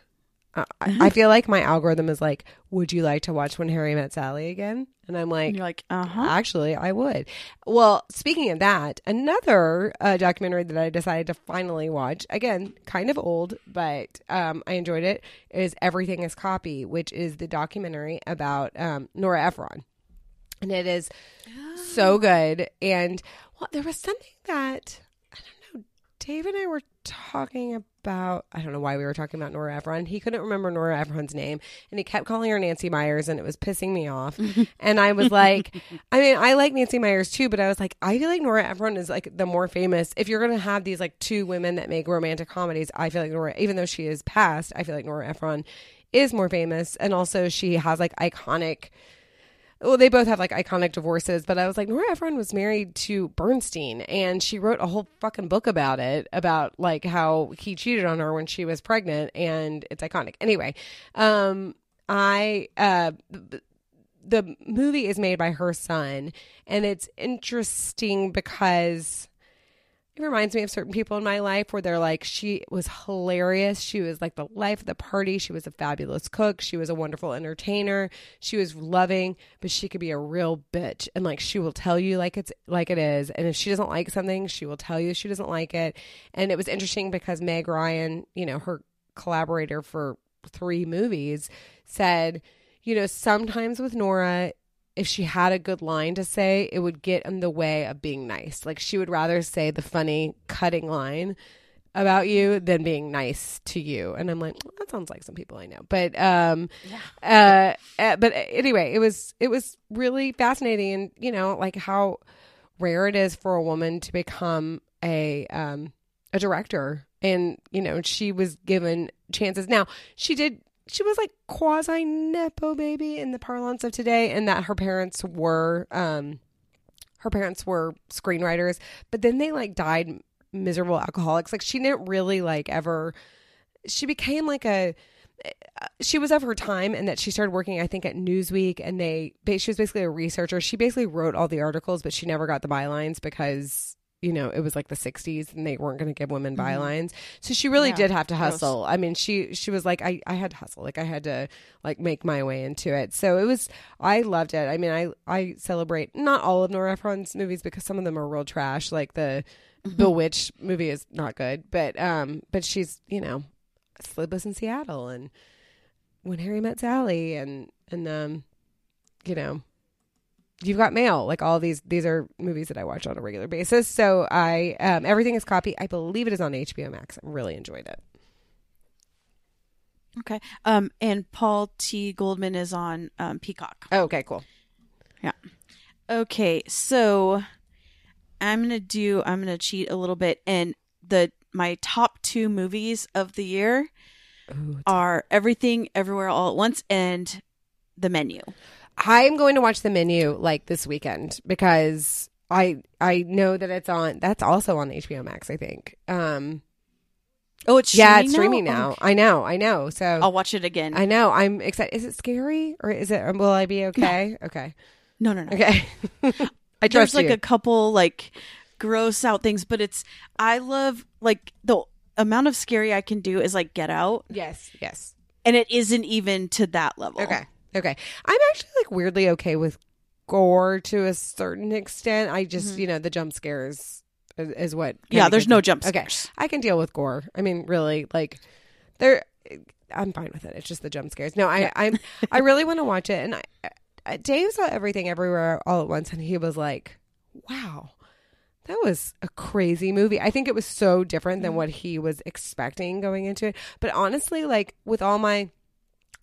Uh, I, I feel like my algorithm is like, "Would you like to watch When Harry Met Sally again?" And I'm like, you're like uh-huh Actually, I would. Well, speaking of that, another uh, documentary that I decided to finally watch, again, kind of old, but um, I enjoyed it, is Everything is Copy, which is the documentary about um, Nora Ephron. And it is so good. And well, there was something that, I don't know, Dave and I were talking about, I don't know why we were talking about Nora Ephron. He couldn't remember Nora Ephron's name and he kept calling her Nancy Meyers and it was pissing me off. and I was like, I mean, I like Nancy Meyers too, but I was like, I feel like Nora Ephron is like the more famous. If you're going to have these like two women that make romantic comedies, I feel like Nora, even though she is past, I feel like Nora Ephron is more famous. And also she has like iconic well, they both have like iconic divorces, but I was like, Nora Ephron was married to Bernstein, and she wrote a whole fucking book about it, about like how he cheated on her when she was pregnant, and it's iconic. Anyway, um, I uh, the movie is made by her son, and it's interesting because it reminds me of certain people in my life where they're like, she was hilarious. She was like the life of the party. She was a fabulous cook. She was a wonderful entertainer. She was loving, but she could be a real bitch. And like, she will tell you like it's like it is. And if she doesn't like something, she will tell you she doesn't like it. And it was interesting because Meg Ryan, you know, her collaborator for three movies said, you know, sometimes with Nora, if she had a good line to say, it would get in the way of being nice. Like she would rather say the funny, cutting line about you than being nice to you. And I'm like, that sounds like some people I know. But um uh, uh but anyway, it was it was really fascinating and you know, like how rare it is for a woman to become a um a director and you know, she was given chances. Now, she did she was like quasi nepo baby in the parlance of today and that her parents were um her parents were screenwriters but then they like died miserable alcoholics. Like she didn't really like ever she became like a she was of her time and that she started working i think at newsweek and they she was basically a researcher. She basically wrote all the articles but she never got the bylines because you know, it was like the 60s and they weren't going to give women Mm-hmm. bylines. So she really Yeah, did have to gross. hustle. I mean, she she was like I I had to hustle. Like I had to like make my way into it. So it was I loved it. I mean, I I celebrate not all of Nora Ephron's movies because some of them are real trash. Like the Mm-hmm. Bewitched movie is not good, but um but she's, you know, Sleepless in Seattle and When Harry Met Sally and and um you know, You've Got Mail. Like all these, these are movies that I watch on a regular basis. So I, um, everything is copy. I believe it is on HBO Max. I really enjoyed it. Okay. Um, and Paul T. Goldman is on um, Peacock. Oh, okay, cool. Yeah okay, so I'm gonna do. I'm gonna cheat a little bit, and the my top two movies of the year Ooh, are Everything Everywhere All at Once and The Menu. I'm going to watch the menu like this weekend because I I know that it's on. That's also on HBO Max. I think. Um, Oh, it's yeah, it's streaming streaming now. Okay. I know. I know. So I'll watch it again. I know. I'm excited. Is it scary or is it? Will I be okay? Okay. no, no, no. Okay. I trust There's like you. a couple like gross out things, but it's I love like the amount of scary I can do is like Get Out, yes. Yes. and it isn't even to that level. Okay. Okay. I'm actually like weirdly okay with gore to a certain extent. I just, you know, the jump scares is, is what. Mm-hmm. Yeah, there's no me. jump Okay. scares. I can deal with gore. I mean, really, like, there. I'm fine with it. It's just the jump scares. No, I, I'm. I really want to watch it, and I, I, Dave saw everything everywhere all at once, and he was like, "Wow, that was a crazy movie." I think it was so different than what he was expecting going into it. But honestly, like with all my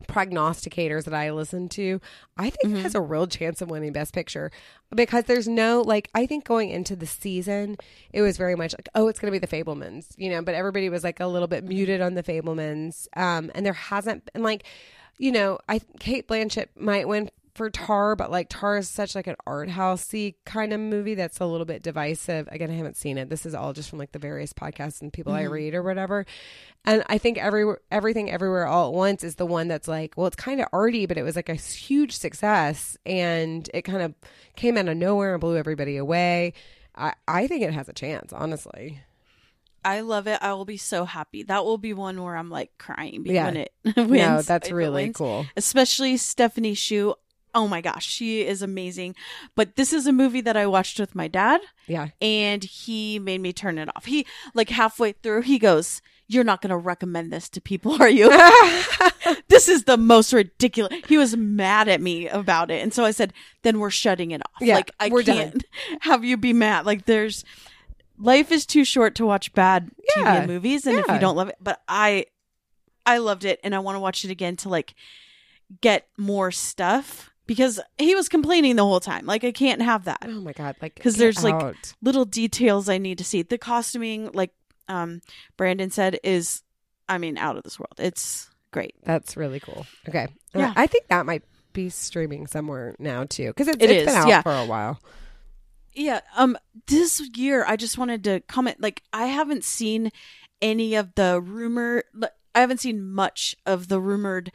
prognosticators that I listen to, I think it has a real chance of winning Best Picture because there's no like I think going into the season it was very much like oh it's going to be the Fabelmans, you know, but everybody was like a little bit muted on the Fabelmans, um, and there hasn't been like, you know, I Cate Blanchett might win for Tar, but like Tar is such like an art housey kind of movie that's a little bit divisive. Again, I haven't seen it. This is all just from like the various podcasts and people I mm-hmm. read or whatever. And I think every everything everywhere all at once is the one that's like, well, it's kind of arty, but it was like a huge success, and it kind of came out of nowhere and blew everybody away. I I think it has a chance, honestly. I love it. I will be so happy. That will be one where I'm like crying Yeah. when it wins. no, that's really wins. cool. Especially Stephanie Hsu. Oh my gosh, she is amazing. But this is a movie that I watched with my dad Yeah, and he made me turn it off. He like halfway through he goes, "You're not going to recommend this to people, are you?" this is the most ridiculous. He was mad at me about it. And so I said, "Then we're shutting it off." Yeah, like I we're can't have you be mad. Like there's life is too short to watch bad TV and movies and if you don't love it, but I I loved it and I want to watch it again to like get more stuff because he was complaining the whole time. Like I can't have that Oh my god! Like because there's, like, little details I need to see. The costuming, like um Brandon said, is I mean out of this world. It's great. that's really cool. Okay, Uh, Yeah. I think that might be streaming somewhere now too because it's, It it's is, been out yeah. for a while. Yeah. Um. This year, I just wanted to comment. Like, I haven't seen any of the rumor. I haven't seen much of the rumored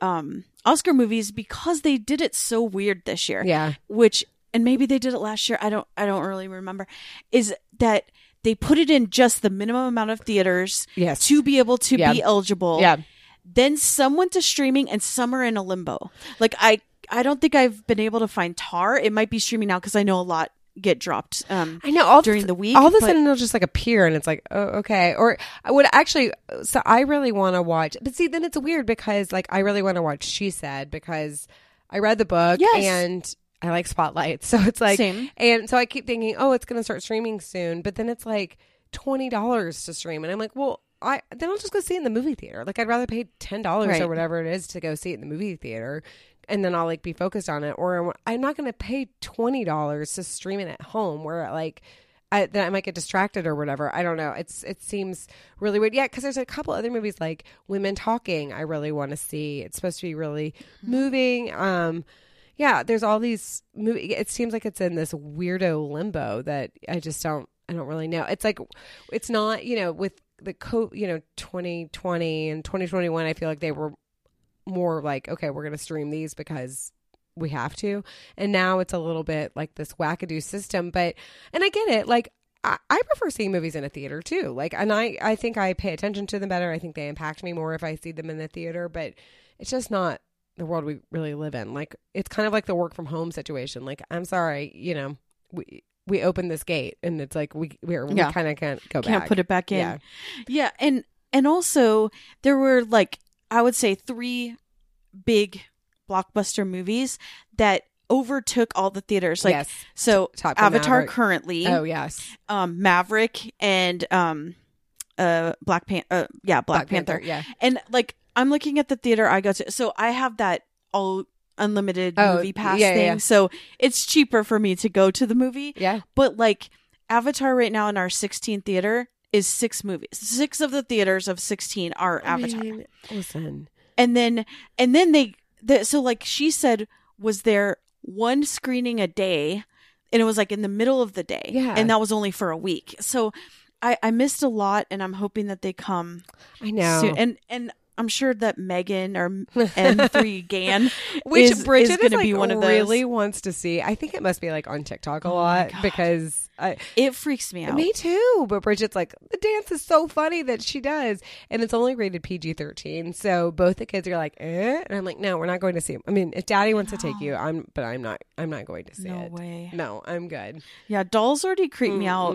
um Oscar movies because they did it so weird this year. Yeah, Which, and maybe they did it last year. I don't. I don't really remember. Is that they put it in just the minimum amount of theaters yes, to be able to Yeah. be eligible. yeah. then some went to streaming and some are in a limbo like i i don't think i've been able to find tar it might be streaming now because i know a lot get dropped. Um, I know all during the, the week, All of a but- sudden, it'll just like appear, and it's like, oh, okay. Or I would actually. So I really want to watch, but see, then it's weird because like I really want to watch. She said because I read the book Yes. and I like Spotlight, so it's like, Same. and so I keep thinking, oh, it's going to start streaming soon, but then it's like twenty dollars to stream, and I'm like, well. I then I'll just go see it in the movie theater. Like I'd rather pay ten dollars or whatever it is to go see it in the movie theater, and then I'll like be focused on it. Or I'm not going to pay twenty dollars to stream it at home, where like I, then I might get distracted or whatever. I don't know. It's it seems really weird. Yeah, because there's a couple other movies like Women Talking. I really want to see. It's supposed to be really moving. Um, yeah, there's all these movie. It seems like it's in this weirdo limbo that I just don't. I don't really know. It's like it's not. You know, with the co. You know, 2020 and 2021. I feel like they were more like, okay, we're going to stream these because we have to. And now it's a little bit like this wackadoo system. But, and I get it. Like, I, I prefer seeing movies in a theater too. Like, and I, I think I pay attention to them better. I think they impact me more if I see them in the theater. But it's just not the world we really live in. Like, it's kind of like the work from home situation. Like, I'm sorry, you know, we, we open this gate and it's like we we're, we Yeah. kind of can't go can't back. put it back in. Yeah. Yeah, and and also there were like I would say three big blockbuster movies that overtook all the theaters. Like yes. so Top Avatar Maverick. currently, Oh yes. um Maverick and um uh Black Pan uh yeah, Black, Panther. Yeah. And like I'm looking at the theater I go to so I have that all unlimited Oh, movie pass yeah, yeah, thing. yeah. So it's cheaper for me to go to the movie. Yeah. But like Avatar right now in our 16 theater is six movies. Six of the theaters of 16 are Avatar. I mean, listen. and then and then they the, so like she said was there one screening a day and it was like in the middle of the day. Yeah. And that was only for a week. So I I missed a lot and I'm hoping that they come I know. soon. And and I'm sure that Megan or M3 Gan Which is, Bridget is going to like, be one of those. really wants to see. I think it must be like on TikTok a Oh lot because I, It freaks me out. me too. But Bridget's like the dance is so funny that she does, and it's only rated PG thirteen. So both the kids are like, eh, and I'm like, no, we're not going to see. It. I mean, if Daddy wants to take you, I'm, but I'm not. I'm not going to see No it. No way. No, I'm good. Yeah, dolls already creep me out,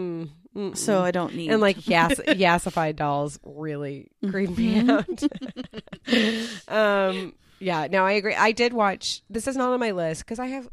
Mm, mm, so. I don't need. and like yes, yassified dolls really creep me Mm-hmm. out. um, yeah, no, I agree. I did watch. This is not on my list because I have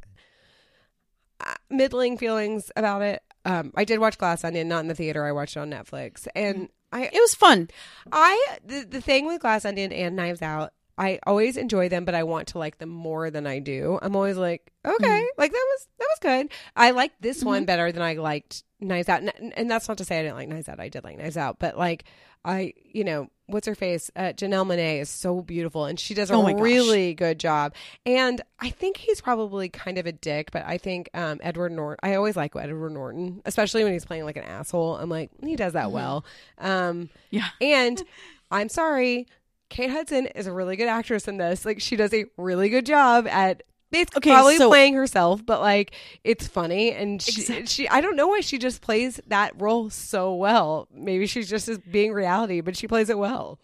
uh, middling feelings about it. Um, I did watch Glass Onion, not in the theater. I watched it on Netflix, and I, it was fun. I, the, the thing with Glass Onion and Knives Out, I always enjoy them, but I want to like them more than I do. I'm always like, okay, Mm-hmm. like that was that was good. I like this one better than I liked Knives Out, and, and that's not to say I didn't like Knives Out. I did like Knives Out, but like I, you know, what's her face? Uh, Janelle Monáe is so beautiful, and she does a Oh really good job. And I think he's probably kind of a dick, but I think um, Edward Norton. I always like Edward Norton, especially when he's playing like an asshole. I'm like, he does that well. Um, Yeah. and I'm sorry, Kate Hudson is a really good actress in this. Like she does a really good job at basically Okay, probably so- playing herself, but like it's funny and she, she I don't know why she just plays that role so well. Maybe she's just as being reality, but she plays it well.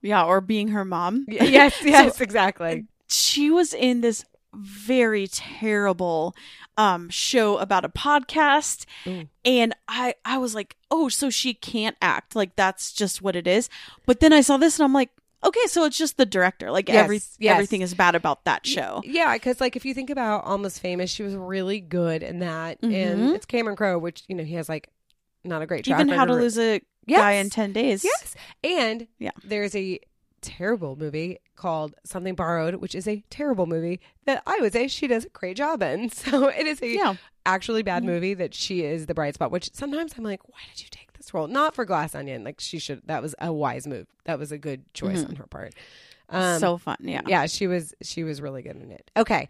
Yeah, or being her mom. Yes, yes, exactly. She was in this very terrible um show about a podcast Ooh. and I I was like, "Oh, so she can't act. Like that's just what it is." But then I saw this and I'm like, "Okay, so it's just the director. Like Yes, every yes. everything is bad about that show." Yeah, because like if you think about Almost Famous, she was really good in that, and Mhm. it's Cameron Crowe, which you know he has like not a great track Even How to. Lose a Yes. Guy in 10 Days. Yes. And Yeah. there's a terrible movie called Something Borrowed, which is a terrible movie that I would say she does a great job in. So it is a Yeah. actually bad Mhm. movie that she is the bright spot, which sometimes I'm like, why did you take this role? Not for Glass Onion. Like she should that was a wise move. That was a good choice Mhm. on her part. Um so fun, yeah. yeah, she was she was really good in it. Okay.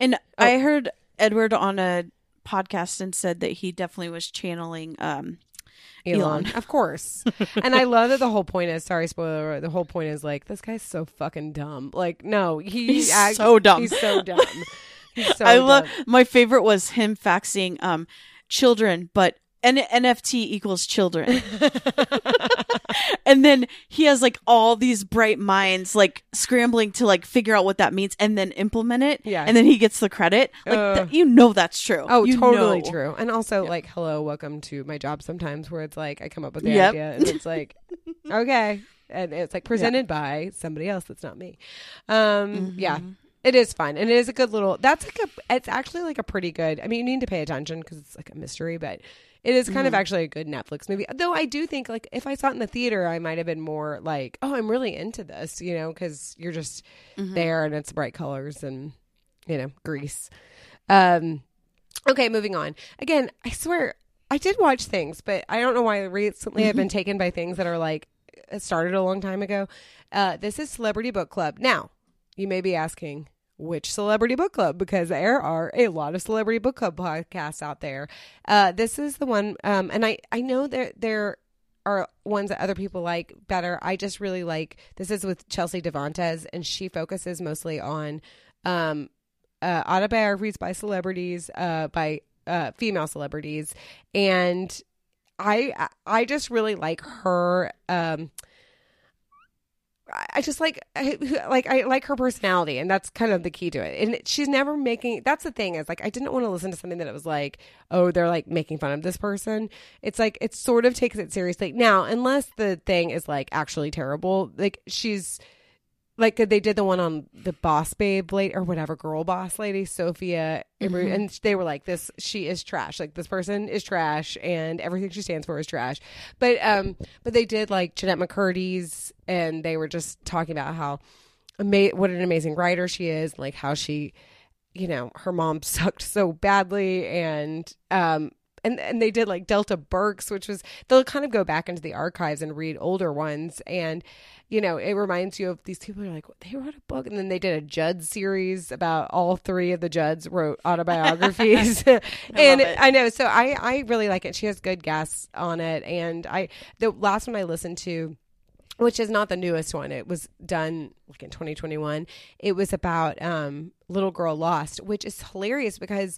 And Oh. I heard Edward on a podcast and said that he definitely was channeling um Elon. Elon. Of course. and I love that the whole point is sorry, spoiler, alert, the whole point is like, this guy's so fucking dumb. Like, no, he He's act- so dumb. He's so dumb. He's so I love my favorite was him faxing um children, but N- NFT equals children. and then he has like all these bright minds like scrambling to like figure out what that means and then implement it. Yeah. And then he gets the credit. Like Uh. th- you know that's true. Oh, You totally know. true. And also, like, hello, welcome to my job sometimes where it's like I come up with the Yep. idea and it's like, okay. And it's like presented by somebody else that's not me. Um, Yeah, Mm-hmm. it is fun. And it is a good little, that's like a, it's actually like a pretty good, I mean, you need to pay attention because it's like a mystery, but it is kind of Mm-hmm. actually a good Netflix movie. Though I do think, like, if I saw it in the theater, I might have been more like, oh, I'm really into this, you know, because you're just Mm-hmm. there and it's bright colors and, you know, grease. Um, Okay, moving on. Again, I swear I did watch things, but I don't know why recently I've been taken by things that are like it started a long time ago. Uh, this is Celebrity Book Club. Now, you may be asking which celebrity book club because there are a lot of celebrity book club podcasts out there. Uh, this is the one, um, and I I know there there are ones that other people like better. I just really like this is with Chelsea Devantez, and she focuses mostly on um, uh, autobiographies by celebrities, uh, by uh, female celebrities, and I I just really like her. Um, I- just like I, like I like her personality, and that's kind of the key to it. And she's never making. That's the thing is like I didn't want to listen to something that it was like, oh, they're like making fun of this person. It's like it sort of takes it seriously now, unless the thing is like actually terrible. Like she's like they did the one on the boss babe lady or whatever girl boss lady sophia Imru- and they were like this she is trash. Like this person is trash and everything she stands for is trash. But um but they did like jennette mccurdy's and they were just talking about how ama- what an amazing writer she is like how she you know her mom sucked so badly and um and and they did like Delta Burke's, which was they'll kind of go back into the archives and read older ones, and you know it reminds you of these people. Are like they wrote a book, and then they did a Judd series about all three of the Judds wrote autobiographies, and it. I know. So I I really like it. She has good guests on it, and I the last one I listened to which is not the newest one. It was done like in 2021. It was about um, Little Girl Lost, which is hilarious because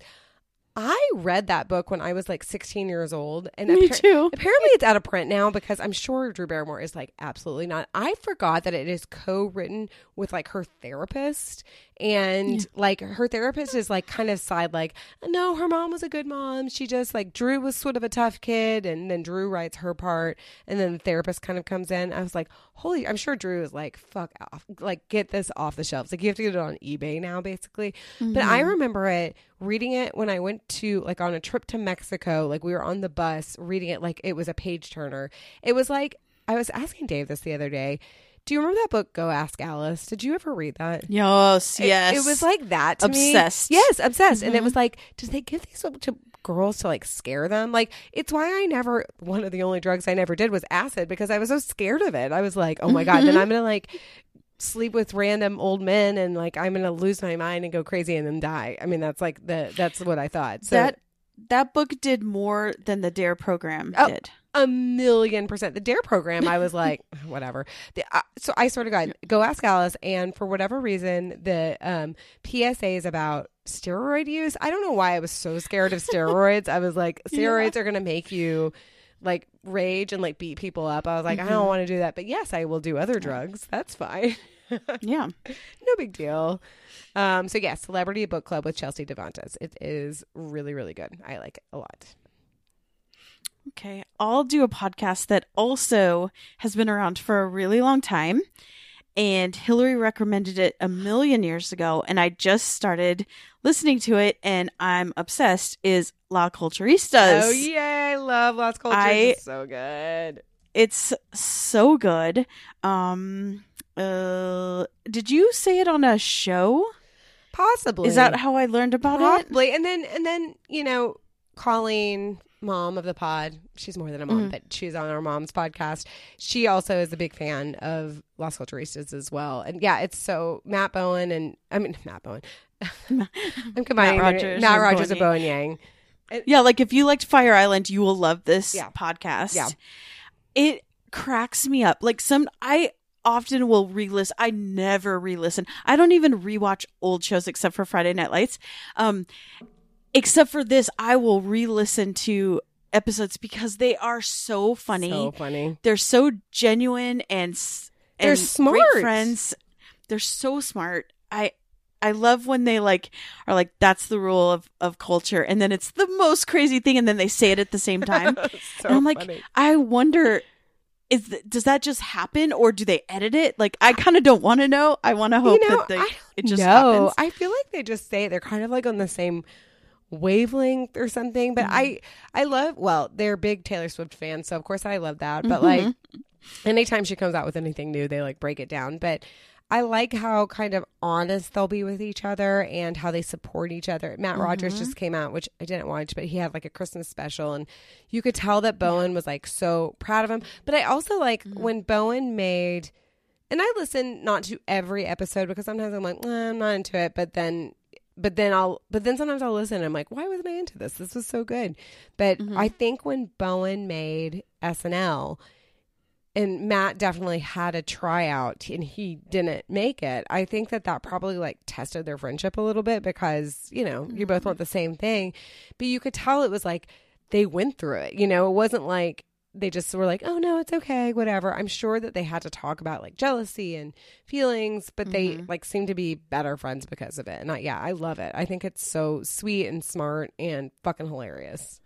I read that book when I was like 16 years old, and Me appar- too. Apparently, it's out of print now because I'm sure Drew Barrymore is like absolutely not. I forgot that it is co-written with like her therapist, and like her therapist is like kind of side like, no, her mom was a good mom. She just like Drew was sort of a tough kid, and then Drew writes her part, and then the therapist kind of comes in. I was like, holy! I'm sure Drew is like, fuck off, like get this off the shelves. Like you have to get it on eBay now, basically. But I mm-hmm. remember it reading it when I went to like on a trip to Mexico. Like we were on the bus reading it like it was a page turner. It was like I was asking Dave this the other day. Do you remember that book Go Ask Alice? Did you ever read that? Yes, It- yes. It, was like that to me. Obsessed. Yes, obsessed. And it mm-hmm. was like, did they give these to girls to like scare them? Like, it's why I never, one of the only drugs I never did was acid because I was so scared of it. I was like, oh my God, then I'm going to like sleep with random old men and like I'm going to lose my mind and go crazy and then die. I mean, that's like the, that's what I thought. So that that book did more than the Dare program Oh, did. a million percent. The Dare program, I was like, whatever. The, uh, so I sort of got go ask Alice, and for whatever reason, the um, PSA is about steroid use. I don't know why I was so scared of steroids. I was like, steroids are going to make you like rage and like beat people up. I was like, I don't want to do that, but yes, I will do other drugs. That's fine. Yeah. no big deal. Um, so yes, Celebrity Book Club with Chelsea Devantez. It is really, really good. I like it a lot. Okay. I'll do a podcast that also has been around for a really long time. And Hillary recommended it a million years ago. And I just started listening to it and I'm obsessed is La Culturistas. Oh yay! I love Lost Cultures. I- It's so good. It's so good. Um uh did you say it on a show? Possibly Is that how I learned about it? probably? And then and then you know, Colleen, mom of the pod. She's more than a Mm-hmm. mom, but she's on our mom's podcast. She also is a big fan of Las Culturistas as well. And yeah, it's so Matt Bowen and I mean Matt Bowen. I'm combining Matt Rogers Matt and Rogers Bowen and Bowen Yang. Yeah, like if you liked Fire Island, you will love this Yeah. podcast. Yeah. It cracks me up. Like some I often will re-listen. I never re-listen. I don't even rewatch old shows except for Friday Night Lights. Um except for this, I will re-listen to episodes because they are so funny. So funny. They're so genuine and s- They're smart. friends. They're so smart. I I love when they like are like that's the rule of of culture, and then it's the most crazy thing, and then they say it at the same time. so and I'm like, funny. I wonder. Is th- does that just happen, or do they edit it? Like, I kind of don't want to know. I want to hope you know, that they, it just no, happens. I feel like they just say it. They're kind of like on the same wavelength or something. But I, Mm-hmm. I love. Well, they're big Taylor Swift fans, so of course I love that. But Mhm. like, anytime she comes out with anything new, they like break it down. But I like how kind of honest they'll be with each other and how they support each other. Matt Rogers Mm-hmm. just came out, which I didn't watch, but he had like a Christmas special, and you could tell that Bowen was like so proud of him. But I also like Mm-hmm. when Bowen made and I listen not to every episode because sometimes I'm like, eh, I'm not into it, but then but then I'll but then sometimes I'll listen and I'm like, why wasn't I into this? This was so good. But Mm-hmm. I think when Bowen made SNL and Matt definitely had a tryout and he didn't make it. I think that that probably like tested their friendship a little bit because, you know, you both want the same thing. But you could tell it was like they went through it. You know, it wasn't like they just were like, oh no, it's okay, whatever. I'm sure that they had to talk about like jealousy and feelings, but they like seem to be better friends because of it. And I, yeah, I love it. I think it's so sweet and smart and fucking hilarious.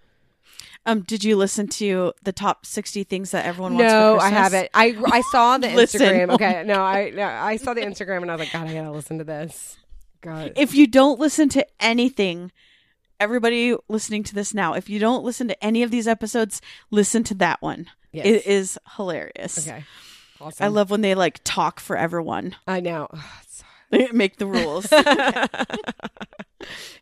Um, did you listen to the top sixty things that everyone wants? No, I haven't. I I saw the Instagram. Okay, no, I no, I saw the Instagram and I was like, God, I gotta listen to this. God, If you don't listen to anything, everybody listening to this now, if you don't listen to any of these episodes, listen to that one. Yes. It is hilarious. okay, awesome. I love when they like talk for everyone. I know. They make the rules.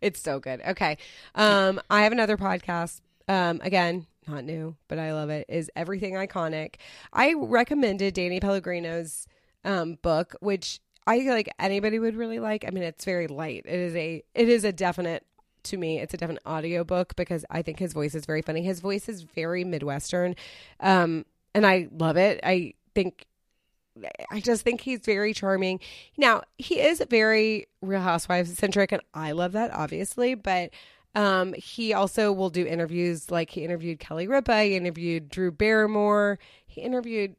it's so good. Okay, um, I have another podcast. Um, again, not new, but I love it. Is everything iconic? I recommended Danny Pellegrino's um book, which I feel like anybody would really like. I mean, it's very light. It is a it is a definite to me it's a definite audio book because I think his voice is very funny. His voice is very midwestern. Um and I love it. I think I just think he's very charming. Now, he is very Real Housewives centric and I love that obviously, but um he also will do interviews like he interviewed Kelly Ripa, he interviewed Drew Barrymore, he interviewed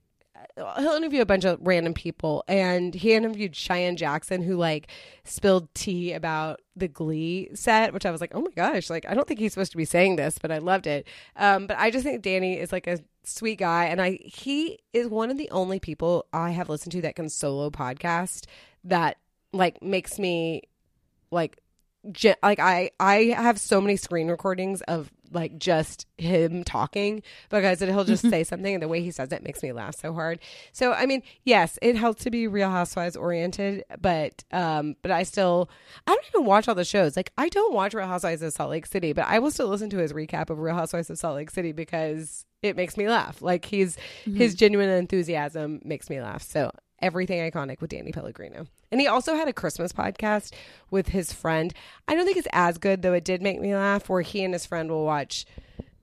he'll interview a bunch of random people and he interviewed Cheyenne Jackson who like spilled tea about the Glee set which I was like oh my gosh like I don't think he's supposed to be saying this but I loved it. Um but I just think Danny is like a sweet guy and I he is one of the only people I have listened to that can solo podcast that like makes me like like I I have so many screen recordings of like just him talking because it, he'll just say something and the way he says it makes me laugh so hard. So I mean, yes, it helps to be Real Housewives oriented, but um, but I still I don't even watch all the shows. Like I don't watch Real Housewives of Salt Lake City, but I will still listen to his recap of Real Housewives of Salt Lake City because it makes me laugh. Like he's his genuine enthusiasm makes me laugh. So everything iconic with Danny Pellegrino. And he also had a Christmas podcast with his friend. I don't think it's as good, though it did make me laugh, where he and his friend will watch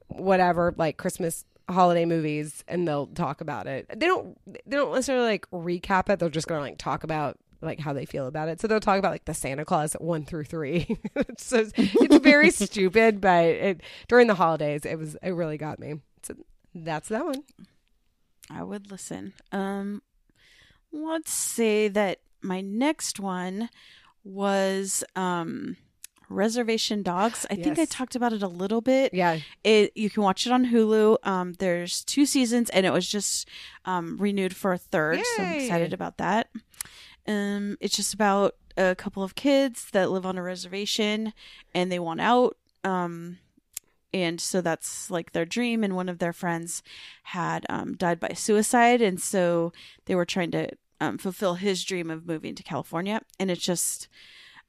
whatever, like Christmas holiday movies and they'll talk about it. They don't they don't necessarily like recap it, they're just gonna like talk about like how they feel about it. So they'll talk about like the Santa Claus one through three. so it's, it's very stupid, but it during the holidays it was it really got me. So that's that one. I would listen. Um, let's say that my next one was um, Reservation Dogs. I think I talked about it a little bit. Yeah. It you can watch it on Hulu. Um, there's two seasons, and it was just um, renewed for a third. So I'm excited about that. Um, it's just about a couple of kids that live on a reservation, and they want out. Um, and so that's like their dream. And one of their friends had um, died by suicide, and so they were trying to um, fulfill his dream of moving to California. And it's just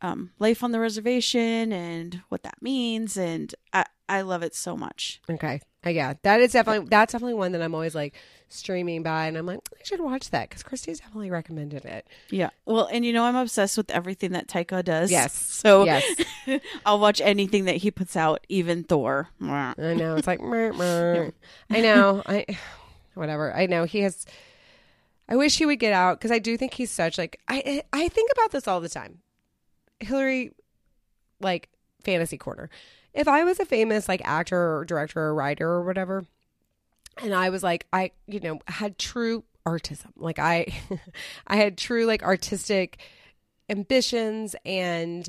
um, life on the reservation and what that means. And I, I love it so much. Okay. Uh, yeah, that is definitely that's definitely one that I'm always like streaming by, and I'm like I should watch that because Christy's definitely recommended it. Yeah. Well, and you know, I'm obsessed with everything that Taika does. Yes. So Yes, I'll watch anything that he puts out, even Thor. I know. It's like. I know. I whatever. I know he has. I wish he would get out because I do think he's such like I I think about this all the time. Hillary, like fantasy corner. If I was a famous like actor or director or writer or whatever, and I was like, I, you know, had true artism, like I, I had true like artistic ambitions and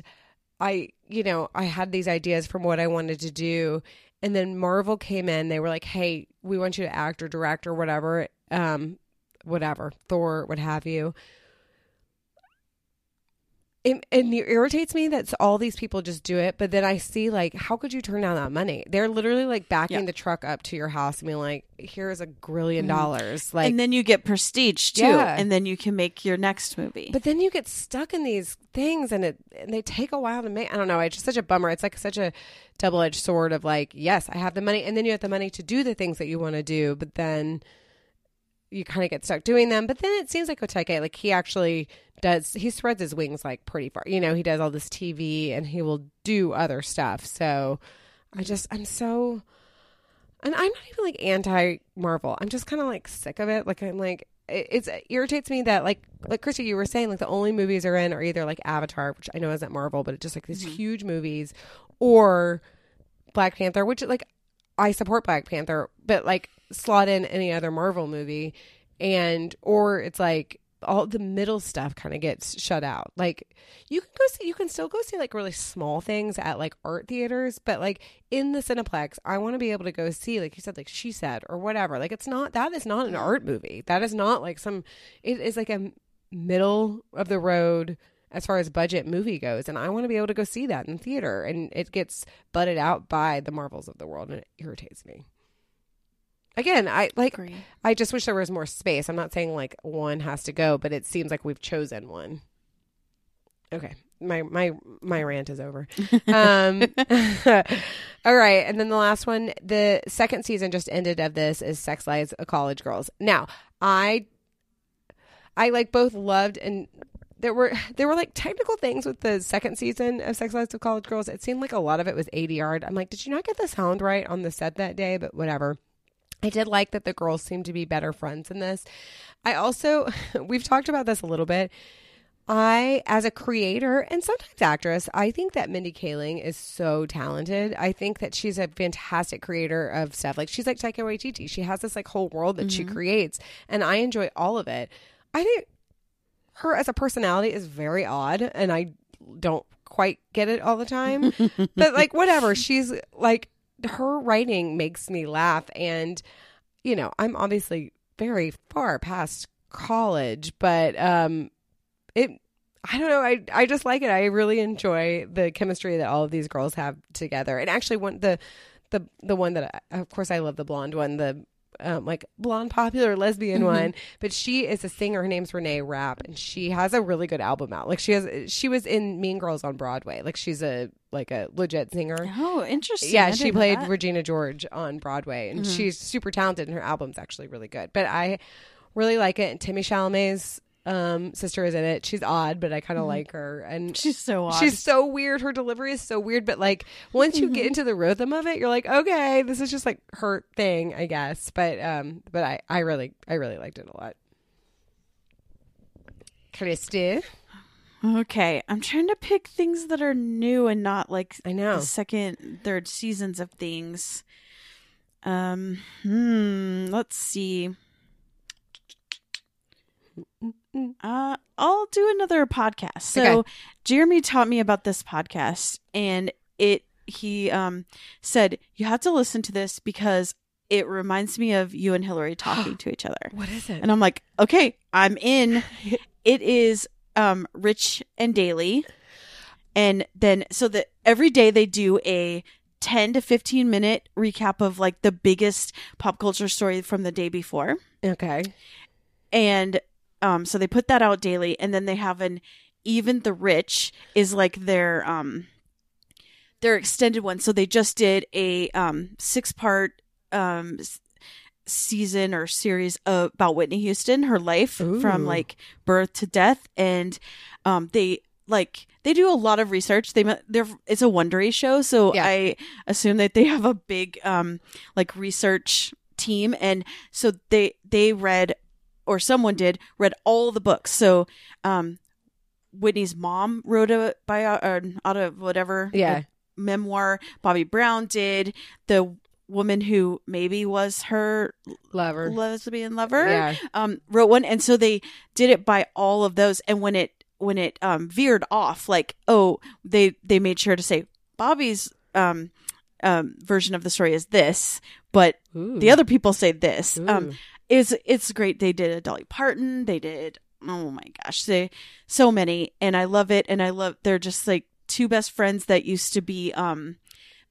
I, you know, I had these ideas from what I wanted to do. And then Marvel came in, they were like, hey, we want you to act or direct or whatever, um, whatever, Thor, what have you it, it irritates me that all these people just do it, but then I see like, how could you turn down that money? They're literally like backing Yeah. the truck up to your house and being like, "Here's a grillion mm-hmm. dollars." Like, and then you get prestige too, Yeah. and then you can make your next movie. but then you get stuck in these things, and it and they take a while to make. I don't know. It's just such a bummer. It's like such a double edged sword of like, yes, I have the money, and then you have the money to do the things that you want to do, but then you kind of get stuck doing them. But then it seems like Otake, like he actually does, he spreads his wings like pretty far. You know, he does all this TV and he will do other stuff. So I just, I'm so, and I'm not even like anti Marvel. I'm just kind of like sick of it. Like, I'm like, it, it's it irritates me that like like Christy, you were saying like the only movies are in are either like Avatar, which I know isn't Marvel, but it's just like these mm-hmm. huge movies, or Black Panther, which like I support Black Panther, but like slot in any other Marvel movie, and or it's like all the middle stuff kind of gets shut out. Like you can go see, you can still go see like really small things at like art theaters, but like in the Cineplex, I want to be able to go see, like you said, like she said or whatever. Like it's not that is not an art movie. That is not like some. It is like a middle of the road as far as budget movie goes and i want to be able to go see that in theater and it gets butted out by the marvels of the world and it irritates me. Again i like Agree. i just wish there was more space. I'm not saying like one has to go but it seems like we've chosen one. Okay my my my rant is over. Um all right and then the last one the second season just ended of this is sex lives of college girls. Now i I like both loved and there were there were like technical things with the second season of Sex Lives of College Girls. It seemed like a lot of it was ADR. I'm like, did you not get the sound right on the set that day? But whatever. I did like that the girls seemed to be better friends in this. I also we've talked about this a little bit. I, as a creator and sometimes actress, I think that Mindy Kaling is so talented. I think that she's a fantastic creator of stuff. Like she's like Taika Waititi. She has this like whole world that she mm-hmm. creates, and I enjoy all of it. I think her as a personality is very odd, and I don't quite get it all the time. but like whatever, she's like her writing makes me laugh, and you know I'm obviously very far past college, but um, it. I don't know. I I just like it. I really enjoy the chemistry that all of these girls have together. And actually, one the the the one that I, of course I love the blonde one, the um, like blonde popular lesbian one, but she is a singer. Her name's Renee Rapp, and she has a really good album out. Like she has, she was in Mean Girls on Broadway. Like she's a like a legit singer. Oh, interesting. Yeah, I she played. Regina George on Broadway, and she's super talented, and her album's actually really good. But I really like it. And Timmy Chalamet's um, sister is in it. She's odd, but I kind of like her, and She's so odd. She's so weird. Her delivery is so weird, but like once you get into the rhythm of it, you're like, okay, this is just like her thing, I guess. But um, but I I really I really liked it a lot. Christy, okay. I'm trying to pick things that are new and not like I know. the second, third seasons of things. Um, hmm, let's see. Uh, I'll do another podcast. So Okay. Jeremy taught me about this podcast and it he um said you have to listen to this because it reminds me of you and Hillary talking to each other. What is it? And I'm like, okay, I'm in. it is um Rich and Daily. And then so that every day they do a 10 to 15 minute recap of like the biggest pop culture story from the day before. okay. And um so they put that out daily and then they have an even the rich is like their um their extended one. So they just did a um six part um season or series of, about Whitney Houston, her life Ooh. from like birth to death and um they like they do a lot of research. They they're it's a Wondery show, so Yeah. I assume that they have a big um like research team and so they they read or someone did read all the books. So um Whitney's mom wrote a bio or out of whatever Yeah. memoir. Bobby Brown did the woman who maybe was her Lover. lesbian lover Yeah. um wrote one and so they did it by all of those and when it when it um veered off like oh they they made sure to say bobby's um um version of the story is this but Ooh. the other people say this um. Is it's great. They did a dolly parton. They did oh my gosh they so many. And i love it. And i love they're just like two best friends that used to be um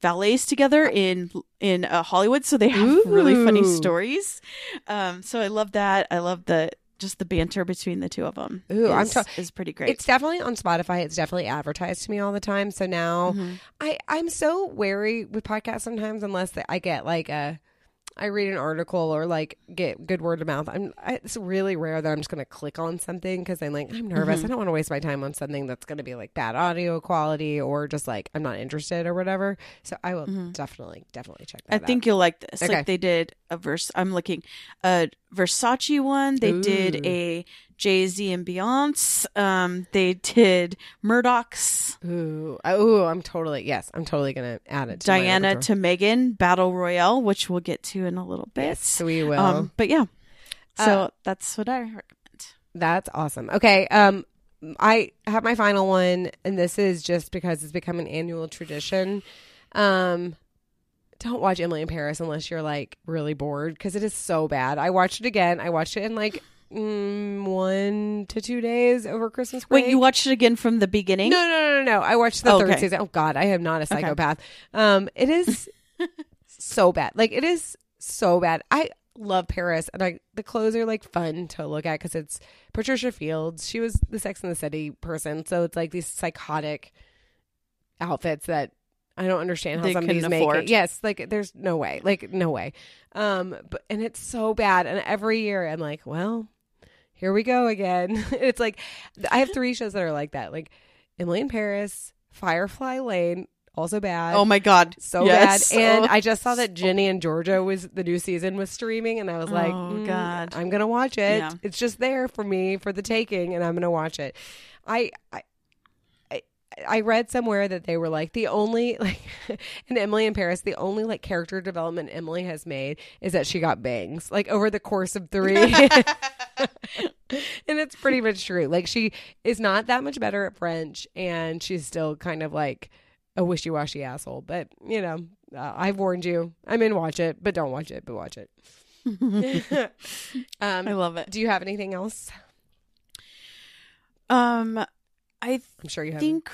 valets together in in uh, hollywood. So they have really funny stories. Um so i love that. I love the just the banter between the two of them Ooh, I'm is, to- is pretty great. It's definitely on Spotify. It's definitely advertised to me all the time. So now Mhm. I I'm so wary with podcasts sometimes unless I get like a I read an article or like get good word of mouth. I'm I, it's really rare that I'm just going to click on something because I'm like I'm nervous. Mm-hmm. I don't want to waste my time on something that's going to be like bad audio quality or just like I'm not interested or whatever. So I will definitely definitely check that. Mm-hmm. I out. think you'll like this. Okay. Like they did a verse. I'm looking a Versace one. They did a Jay Z and Beyonce. Um, they did Murdoch's Ooh, ooh, I'm totally yes. I'm totally going to add it. to Diana to Megan Battle Royale, which we'll get to in a little bit. Yes, we will. Um, but yeah, so Uh, that's what I recommend. That's awesome. Okay. Um, I have my final one, and this is just because it's become an annual tradition. Um, don't watch Emily in Paris unless you're like really bored because it is so bad. I watched it again. I watched it in like mm, one to two days over Christmas break. Wait, you watched it again from the beginning? No, no, no, no. I watched the Oh, third okay. season. Oh God, I am not a psychopath. Um, it is so bad. Like it is so bad. I love Paris, and I the clothes are like fun to look at because it's Patricia Fields. She was the Sex and the City person, so it's like these psychotic outfits that. I don't understand how They some of make afford. it. Yes, like there's no way, like no way. Um, but and it's so bad, and every year I'm like, well, here we go again. it's like I have three shows that are like that, like Emily in Paris, Firefly Lane, also bad. Oh my god, so Yes. bad. And Oh. I just saw that Ginny and Georgia was the new season was streaming, and I was like, Oh, mm, God. I'm gonna watch it. Yeah. It's just there for me for the taking, and I'm gonna watch it. I. I I- read somewhere that they were like the only like in Emily in Paris, the only like character development Emily has made is that she got bangs like over the course of three. and it's pretty much true. Like she is not that much better at French, and she's still kind of like a wishy-washy asshole. But you know, uh, I've warned you. I'm in. Watch it, but don't watch it. But watch it. um, I love it. do you have anything else? Um, I I'm sure you have. think.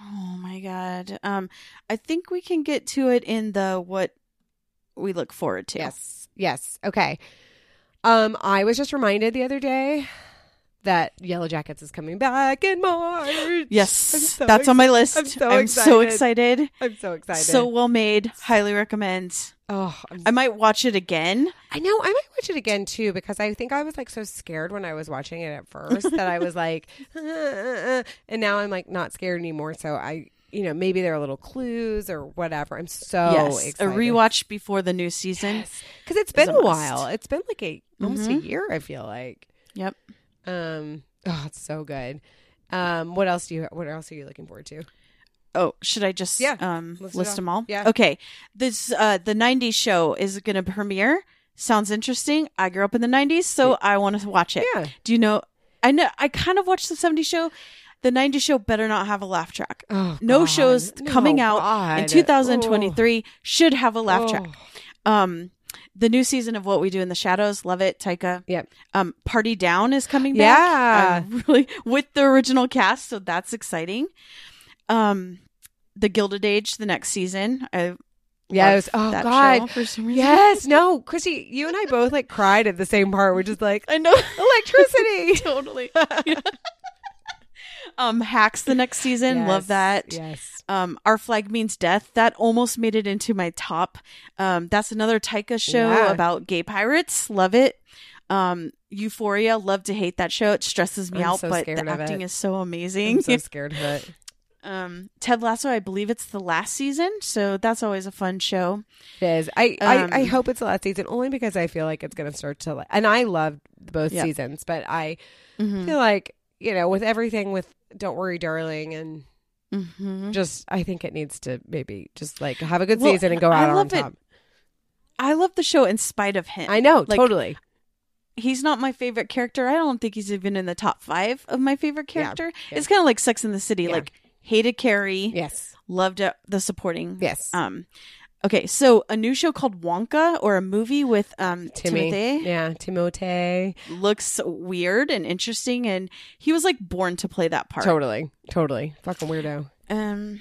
Oh my god. Um, I think we can get to it in the what we look forward to. Yes. Yes. Okay. Um, I was just reminded the other day that Yellow Jackets is coming back in March. Yes, so that's on my list. I'm so I'm so excited. excited. I'm so excited. So well made. Highly recommend. Oh, I'm I might watch it again. I know I might watch it again too because I think I was like so scared when I was watching it at first that I was like, "Uh, uh, uh," and now I'm like not scared anymore. So I, you know, maybe there are little clues or whatever. I'm so yes, excited. a rewatch before the new season. because it's been a a, while. It's been like a almost a Mhm. year. I feel like. Yep. Um. Oh, it's so good. Um. What else do you? What else are you looking forward to? Oh, should I just Yeah, um list list, them all? Yeah. Okay. This uh the 90s show is going to premiere. Sounds interesting. I grew up in the 90s, so I want to watch it. Yeah. Do you know I know I kind of watched the 70s show. The 90s show better not have a laugh track. Oh, No God. shows No, coming out in God. 2023 should have a Oh. laugh track. Um the new season of What We Do in the Shadows, love it, Taika. Yep. Um Party Down is coming back. Yeah. I'm really with the original cast, so that's exciting. Um The Gilded Age, the next season. I Yes. love Oh God. for some reason. Yes. No, Chrissy, you and I both like cried at the same part, which is like I know. electricity. totally. um Hacks the next season, love that. Yes. Um Our Flag Means Death, that almost made it into my top. Um that's another Taika show Yeah. about gay pirates, love it. Um Euphoria, love to hate that show. It stresses me I'm out, so but the acting it. is so amazing. I'm so scared of it. Um Ted Lasso, I believe it's the last season, so that's always a fun show. It is. I, I, I Um, hope it's the last season only because I feel like it's going to start to like, and I loved both Yeah. seasons, but I Mhm. feel like, you know, with everything with Don't Worry, Darling and Mm-hmm. Just I think it needs to maybe just like have a good Well, season and go I out on love it. top. I love the show in spite of him. I know, Like, totally. He's not my favorite character. I don't think he's even in the top five of my favorite Yeah, character. yeah. It's kind of like Sex in the City. Yeah. Like hated Carrie, Yes. loved uh, the supporting. Yes. Um. Okay, so a new show called Wonka, or a movie with um Timmy. Timothy, Yeah, Timotei. looks weird and interesting, and he was like born to play that part. Totally. Totally. Fucking weirdo. Um.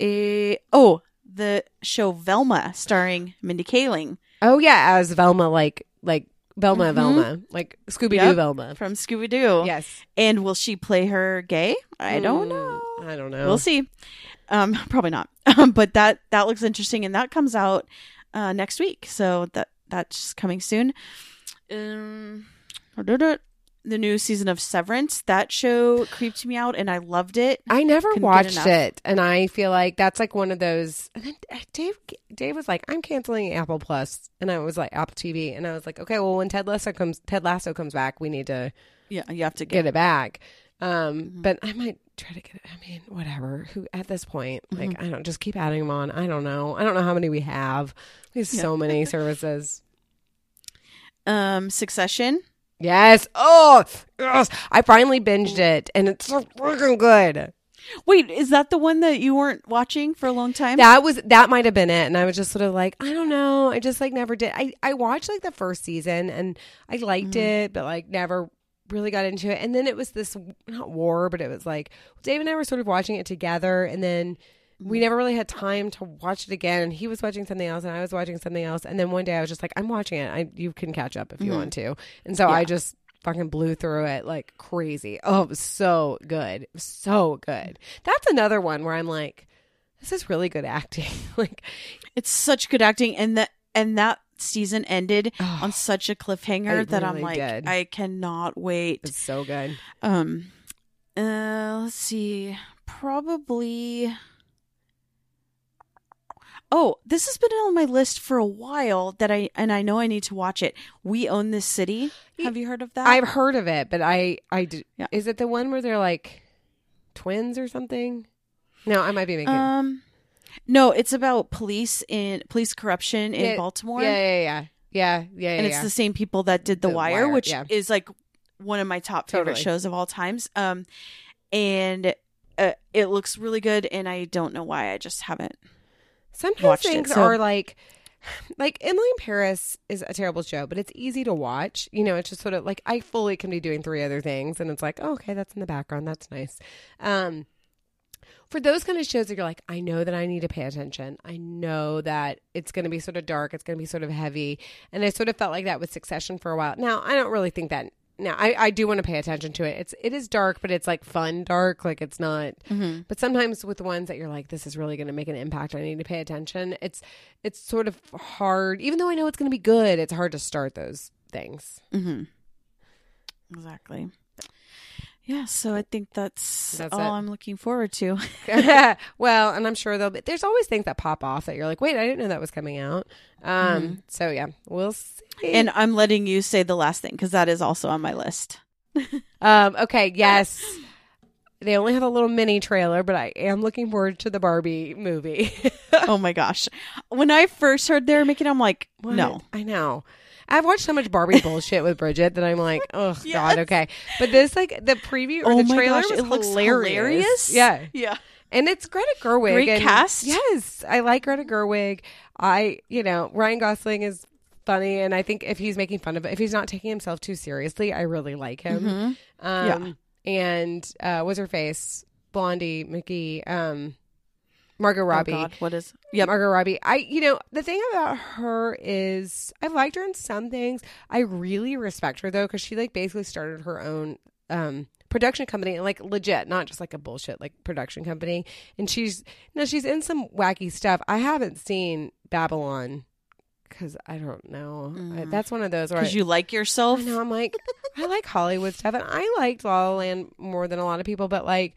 A oh, the show Velma, starring Mindy Kaling Oh yeah, as Velma like like Velma Mhm. Velma. Like Scooby Doo Yep. Velma. from Scooby Doo. Yes. And will she play her gay? I don't Mm, know. I don't know. We'll see. Um, probably not. but that that looks interesting, and that comes out uh, next week. So that that's coming soon. Um, the new season of Severance. That show creeped me out, and I loved it. I never Couldn't watched it, and I feel like that's like one of those. And then uh, Dave, Dave was like, "I'm canceling Apple Plus," and I was like, "Apple TV," and I was like, "Okay, well, when Ted Lasso comes, Ted Lasso comes back, we need to Yeah, you have to get get, it back." Um, Mm-hmm. but I might try to get it. I mean, whatever. Who at this point, like, Mm-hmm. I don't just keep adding them on. I don't know. I don't know how many we have. We have Yeah. so many services. um Succession. Yes. Oh, yes. I finally binged it, and it's so freaking good. Wait, is that the one that you weren't watching for a long time? That was that might have been it, and I was just sort of like, I don't know. I just like never did. I I watched like the first season, and I liked mm-hmm. it, but like never really got into it. And then it was this not war, but it was like Dave and I were sort of watching it together, and then. We never really had time to watch it again, and he was watching something else, and I was watching something else. And then one day I was just like, "I'm watching it. I you can catch up if you want to." And so I just fucking blew through it like crazy. Oh, it was so good, was so good. That's another one where I'm like, this is really good acting. like, It's such good acting, and that and that season ended Oh, on such a cliffhanger that I'm like, did. I cannot wait. it's so good. Um, uh, let's see. Probably. Oh, this has been on my list for a while that I and I know I need to watch it. We own this city. Have you heard of that? I've heard of it, but I, I did. Yeah. Is it the one where they're like twins or something? No, I might be making. um, no, it's about police in police corruption in Yeah, Baltimore. yeah, yeah, yeah, yeah, yeah, and yeah. it's the same people that did The, The Wire, Wire, which is like one of my top favorite Totally. shows of all times. Um, and uh, it looks really good, and I don't know why I just haven't. Sometimes watched it, things so- are like, like Emily in Paris is a terrible show, but it's easy to watch. You know, it's just sort of like I fully can be doing three other things, and it's like, oh, okay, that's in the background. That's nice. Um, for those kind of shows that you're like, I know that I need to pay attention. I know that it's going to be sort of dark. It's going to be sort of heavy, and I sort of felt like that with Succession for a while. Now, I don't really think that. Now, I, I do want to pay attention to it. It's it is dark, but it's like fun dark. Like it's not. Mm-hmm. But sometimes with the ones that you're like, this is really going to make an impact. I need to pay attention. It's it's sort of hard, even though I know it's going to be good. It's hard to start those things. Mm-hmm. Exactly. Yeah, so I think that's, That's all it. I'm looking forward to. well, and I'm sure there'll be. There's always things that pop off that you're like, wait, I didn't know that was coming out. Um. So yeah, we'll see. and I'm letting you say the last thing because that is also on my list. um. Okay. Yes. They only have a little mini trailer, but I am looking forward to the Barbie movie. oh my gosh. When I first heard they were making it, I'm like, What? no. I know. I've watched so much Barbie bullshit with Bridget that I'm like, oh god, okay. But this like the preview or Oh the trailer gosh, was it looks hilarious. hilarious. Yeah, Yeah. and it's Greta Gerwig. Great and- cast. Yes, I like Greta Gerwig. I, you know, Ryan Gosling is funny, and I think if he's making fun of it, if he's not taking himself too seriously, I really like him. Mhm. Um, and uh, what's her face? Blondie, Mickey, um, Margot Robbie. Oh God, what is? Yep. Margot Robbie. I, you know, the thing about her is I've liked her in some things. I really respect her though, because she like basically started her own um production company and like legit, not just like a bullshit like production company. And she's no, she's in some wacky stuff. I haven't seen Babylon because I don't know. I- Mm. that's one of those where I, you like I yourself. know I'm like I like Hollywood stuff, and I liked La La Land more than a lot of people, but like.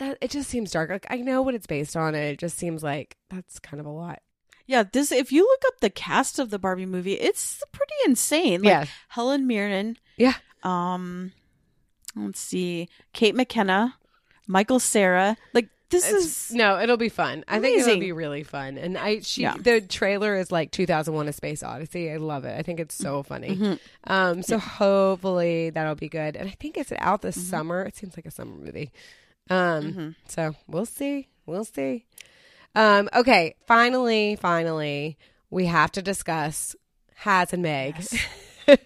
That, it just seems dark. Like I know what it's based on, and it just seems like that's kind of a lot. Yeah, this. If you look up the cast of the Barbie movie, it's pretty insane. Like, yeah, Helen Mirren. Yeah. Um, let's see, Kate McKenna, Michael Sarah. Like this It's- is no, it'll be fun. I think it'll be really fun. And I she Yeah. the trailer is like 2001: A Space Odyssey. I love it. I think it's so funny. Mm-hmm. Um, so hopefully that'll be good. And I think it's out this Mm-hmm. summer. It seems like a summer movie. Um, so we'll see. We'll see. Um, okay, finally, finally, we have to discuss Has and Meg.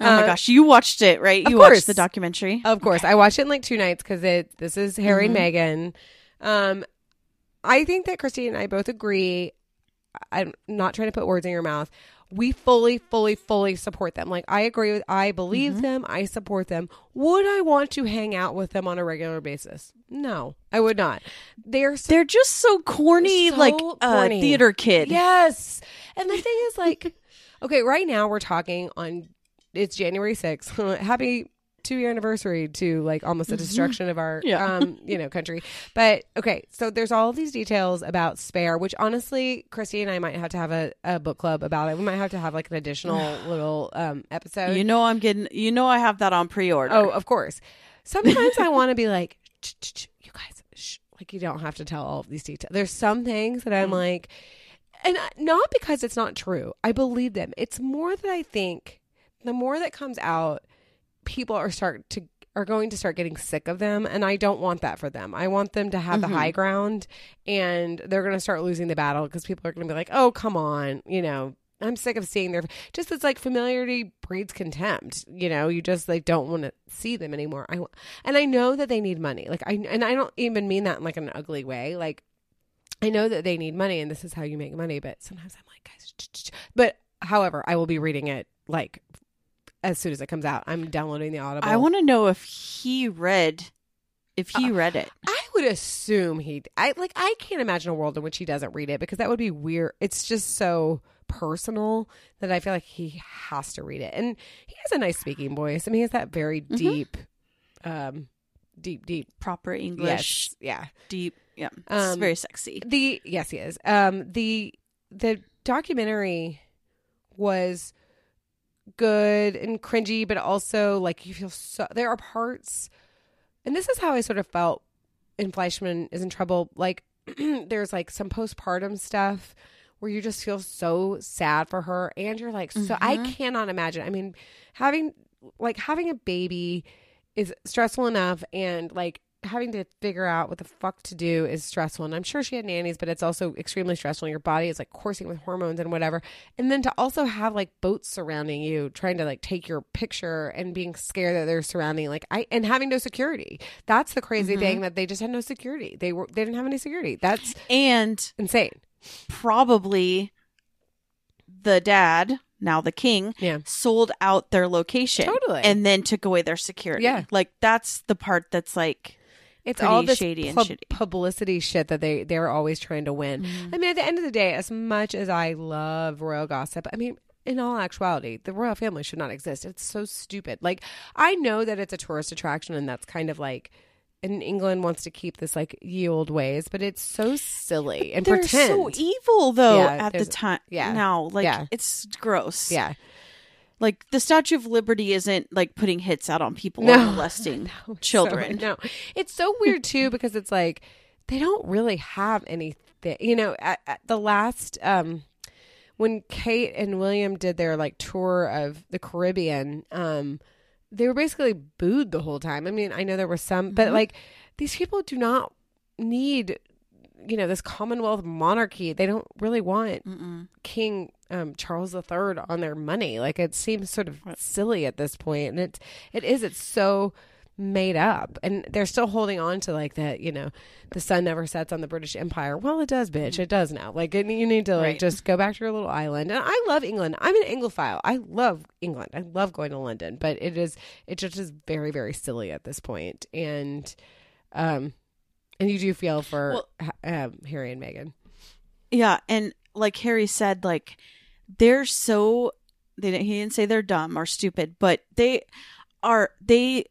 Oh my Uh, gosh, you watched it, right? of You course. watched the documentary. Of course, I watched it in like two nights because it. This is Harry Mm-hmm. and Meghan. Um, I think that Christine and I both agree. I'm not trying to put words in your mouth. We fully, fully, fully support them. Like I agree with. I believe Mm-hmm. them. I support them. Would I want to hang out with them on a regular basis? No, I would not. They're so They're just so corny, So like uh, theater kid. Yes. And the thing is, like, okay, right now we're talking on it's January 6th. Happy two year anniversary to like almost the destruction of our Yeah. um you know country but okay so there's all these details about spare which honestly christy and i might have to have a, a book club about it we might have to have like an additional little um episode You know I'm getting. You know I have that on pre-order. Oh, of course. Sometimes I want to be like, "Ch- ch- ch- you guys, shh. like you don't have to tell all of these details. There's some things that I'm Mm. like, and not because it's not true. I believe them. It's more that I think the more that comes out, people are start to are going to start getting sick of them, and I don't want that for them. I want them to have Mm-hmm. the high ground, and they're going to start losing the battle because people are going to be like, oh, come on, you know. I'm sick of seeing their just it's like familiarity breeds contempt. You know, you just like don't want to see them anymore. I and I know that they need money. Like I and I don't even mean that in like an ugly way. Like I know that they need money and this is how you make money, but sometimes I'm like, guys, but however, I will be reading it like as soon as it comes out. I'm downloading the Audible. I want to know if he read, if he Uh, read it. I would assume he. I like. I can't imagine a world in which he doesn't read it because that would be weird. It's just so personal that I feel like he has to read it. And he has a nice speaking voice. I mean, he has that very deep, um, deep, deep. Proper English, Yes, yeah. deep. Yeah, it's Um, very sexy. The yes, he is. Um, the the documentary was good and cringy, but also like you feel so. There are parts, and this is how I sort of felt in Fleischman is in trouble. Like there's like some postpartum stuff where you just feel so sad for her, and you're like, so I mm-hmm. cannot imagine. I mean, having like having a baby is stressful enough, and like having to figure out what the fuck to do is stressful. And I'm sure she had nannies, but it's also extremely stressful. Your body is like coursing with hormones and whatever. And then to also have like boats surrounding you, trying to like take your picture and being scared that they're surrounding like I and having no security. That's the crazy mm-hmm. thing that they just had no security. They were they didn't have any security. That's And insane. probably the dad, now the king, Yeah. sold out their location Totally. and then took away their security. Yeah. like that's the part that's like It's all this shady and pub- shitty. publicity shit that they they're always trying to win. Mm-hmm. I mean, at the end of the day, as much as I love royal gossip, I mean, in all actuality, the royal family should not exist. It's so stupid. Like, I know that it's a tourist attraction, and that's kind of like. And England wants to keep this like ye old ways, but it's so silly and they're pretend. so evil though Yeah, at the time. yeah, now like yeah. it's gross. yeah, like the Statue of Liberty isn't like putting hits out on people No. or molesting So- children. no, it's so weird too because it's like they don't really have anything. You know, at, at the last um, when Kate and William did their like tour of the Caribbean, um, they were basically booed the whole time. I mean, I know there were some, but like these people do not need you know this commonwealth monarchy they don't really want king um, charles iii on their money. Like it seems sort of silly at this point and it's it is. It's so made up and they're still holding on to like that you know the sun never sets on the british empire. Well it does bitch. It does now. Like it, you need to like Right. just go back to your little island. And i love england. I'm an anglophile. I love england. I love going to london but it is it just is very very silly at this point. And um and you do feel for Well- ha- um, harry and meghan. Yeah, and like Harry said, like they're so they didn't, he didn't say they're dumb or stupid, but they are they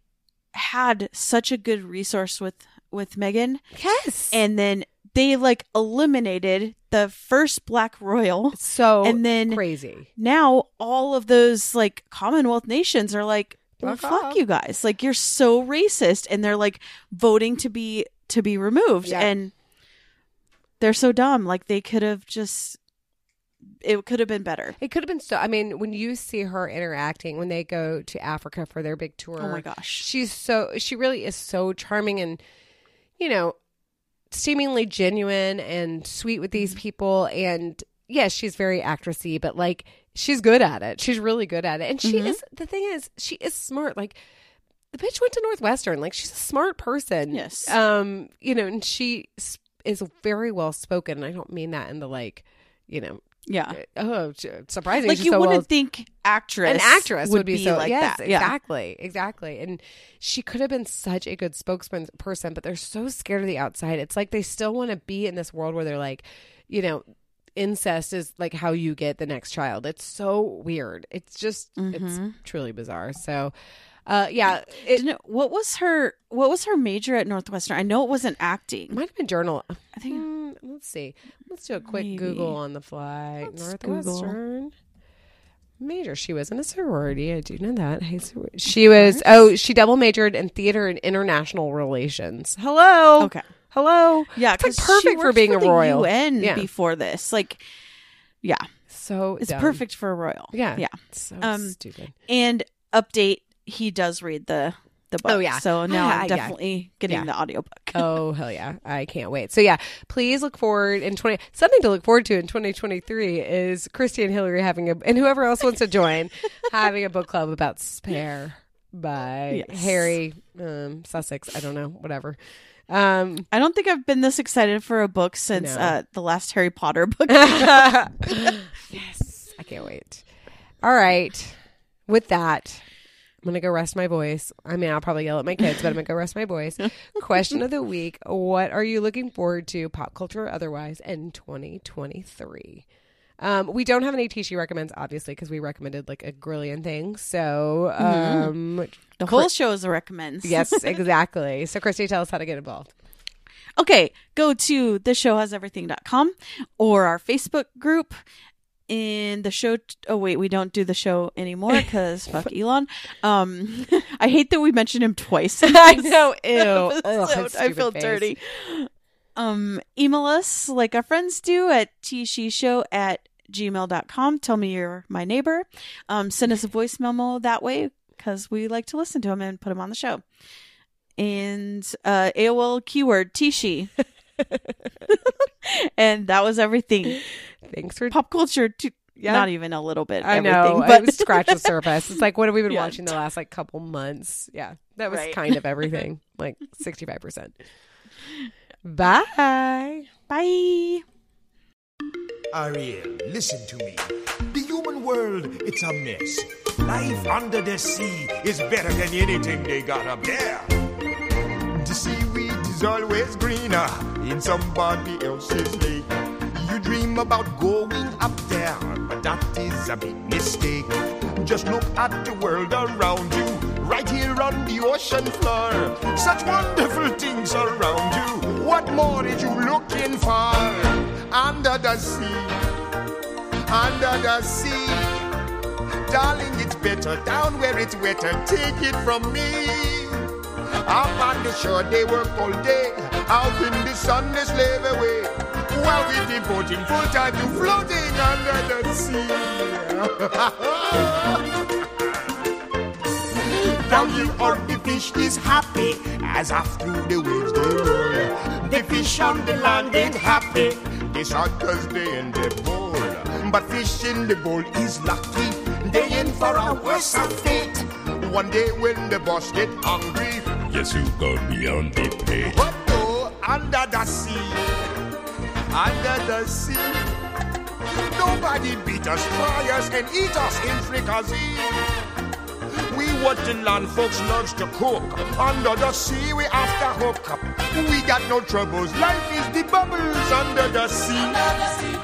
had such a good resource with with Megan, yes. And then they like eliminated the first black royal, so and then crazy. now all of those like Commonwealth nations are like well, Fuck fuck off. you guys. Like you're so racist. And they're like voting to be to be removed Yeah. and they're so dumb. Like they could have just it could have been better. It could have been so. I mean, when you see her interacting when they go to Africa for their big tour, Oh my gosh. she's so she really is so charming and you know seemingly genuine and sweet with Mm-hmm. these people and yes she's very actressy but like she's good at it she's really good at it and she Mhm. is the thing is she is smart like the bitch went to northwestern like she's a smart person Yes. um you know and she is very well spoken and i don't mean that in the like you know Yeah. oh surprising Like she's you so wouldn't think actress an actress would, be, so like yes, that. Yeah. exactly, exactly. And she could have been such a good spokesman person, but they're so scared of the outside. It's like they still want to be in this world where they're like, you know, incest is like how you get the next child. It's so weird. It's just it's Mhm. truly bizarre. So, uh, yeah, it what was her what was her major at Northwestern? I know it wasn't acting. might have been journal. I think Hmm, let's see. Let's do a quick Maybe. Google on the fly. Let's Google. Northwestern. Major. She was in a sorority. I do know that. Hey, She was. Oh, she double majored in theater and international relations. Hello. Okay. Hello. Yeah, It's like perfect she for being a the royal. UN Yeah. before this. Like yeah, So it's dumb. perfect for a royal. Yeah. Yeah. So Um, stupid. And update, he does read the the book. Oh, yeah. So now Yeah, I'm yeah. definitely getting Yeah. the audiobook. Oh hell yeah! I can't wait. So yeah, please look forward in twenty. Something to look forward to in twenty twenty three is Christy and Hillary having a, and whoever else wants to join, having a book club about Spare by Yes. Harry um, Sussex. I don't know, whatever. Um, I don't think I've been this excited for a book since No. uh, the last Harry Potter book. yes, I can't wait. All right, with that. I'm gonna go rest my voice. I mean, I'll probably yell at my kids, but I'm gonna go rest my voice. Question of the week: What are you looking forward to, pop culture or otherwise, in 2023? Um, we don't have any tea she recommends, obviously, because we recommended like a grillion things. So, um, the whole show is a recommends. yes, exactly. So, Christy, tell us how to get involved. Okay, go to theshowhaseverything.com or our Facebook group. In the show, oh wait, we don't do the show anymore because fuck Elon. Um, I hate that we mentioned him twice. I know. Ew. Ugh, I feel face. dirty. Um, email us like our friends do at tshishow at gmail.com. Tell me you're my neighbor. Um, send us a voice memo that way because we like to listen to them and put them on the show. And uh, AOL keyword Tishi. and that was everything. Thanks for Pop culture, to, Yeah. not even a little bit. I know. but But scratch the surface. It's like, what have we been Yeah. watching the last like couple months? Yeah. That was Right. kind of everything. like 65%. Bye. bye. Ariel, listen to me. The human world, it's a mess. Life under the sea is better than anything they got up there. The seaweed is always greener in somebody else's lake. You dream about going up there, but that is a big mistake. Just look at the world around you, right here on the ocean floor. Such wonderful things around you. What more are you looking for? Under the sea, under the sea. Darling, it's better down where it's wetter. Take it from me. Up on the shore, they work all day. Out in the sun, they slave away. While we devoting full time to floating under the sea. Down here on the fish is happy as after the waves they roll. The fish on the land ain't happy. They shot cause they in the bowl. But fish in the bowl is lucky. They in for a worse fate. One day when the boss get hungry, Yes, you got me on the plate. what go under the sea? Under the sea. Nobody beat us, try us, and eat us in fricassee. We what the land folks loves to cook. Under the sea, we after hook up. We got no troubles. Life is the bubbles under the sea. Under the sea.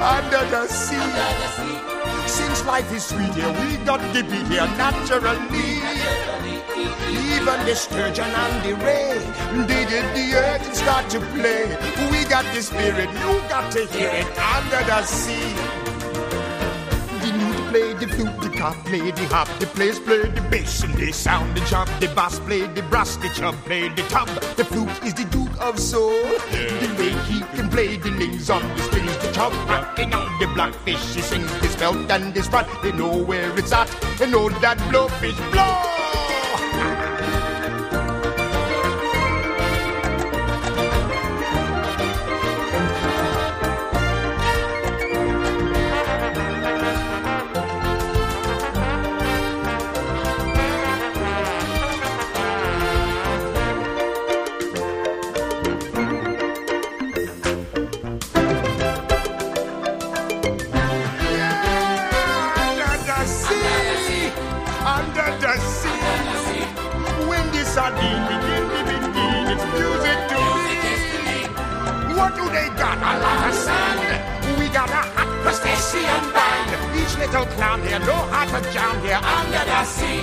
Under the sea. Since life is sweet here, we got to be here naturally. Even the sturgeon and the ray, they did the earth and start to play. We got the spirit, you got to hear it under the sea. The play the flute, the cop play the hop, the players play the bass, and they sound the chop. The bass play the brass, the chub play the tub. The flute is the duke of soul. The way he can play the lings on the strings, the chub rocking on the blackfish. He sings this belt and this rod. They know where it's at. They know that blowfish blow. little clown here, no hearted down here under the sea.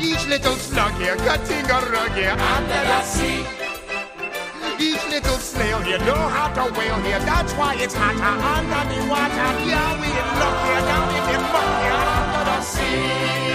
Each little slug here, cutting a rug here under the sea. Each little snail here, no how to whale here, that's why it's hotter uh, under the water. Yeah, we in luck here, down in the muck here under the sea.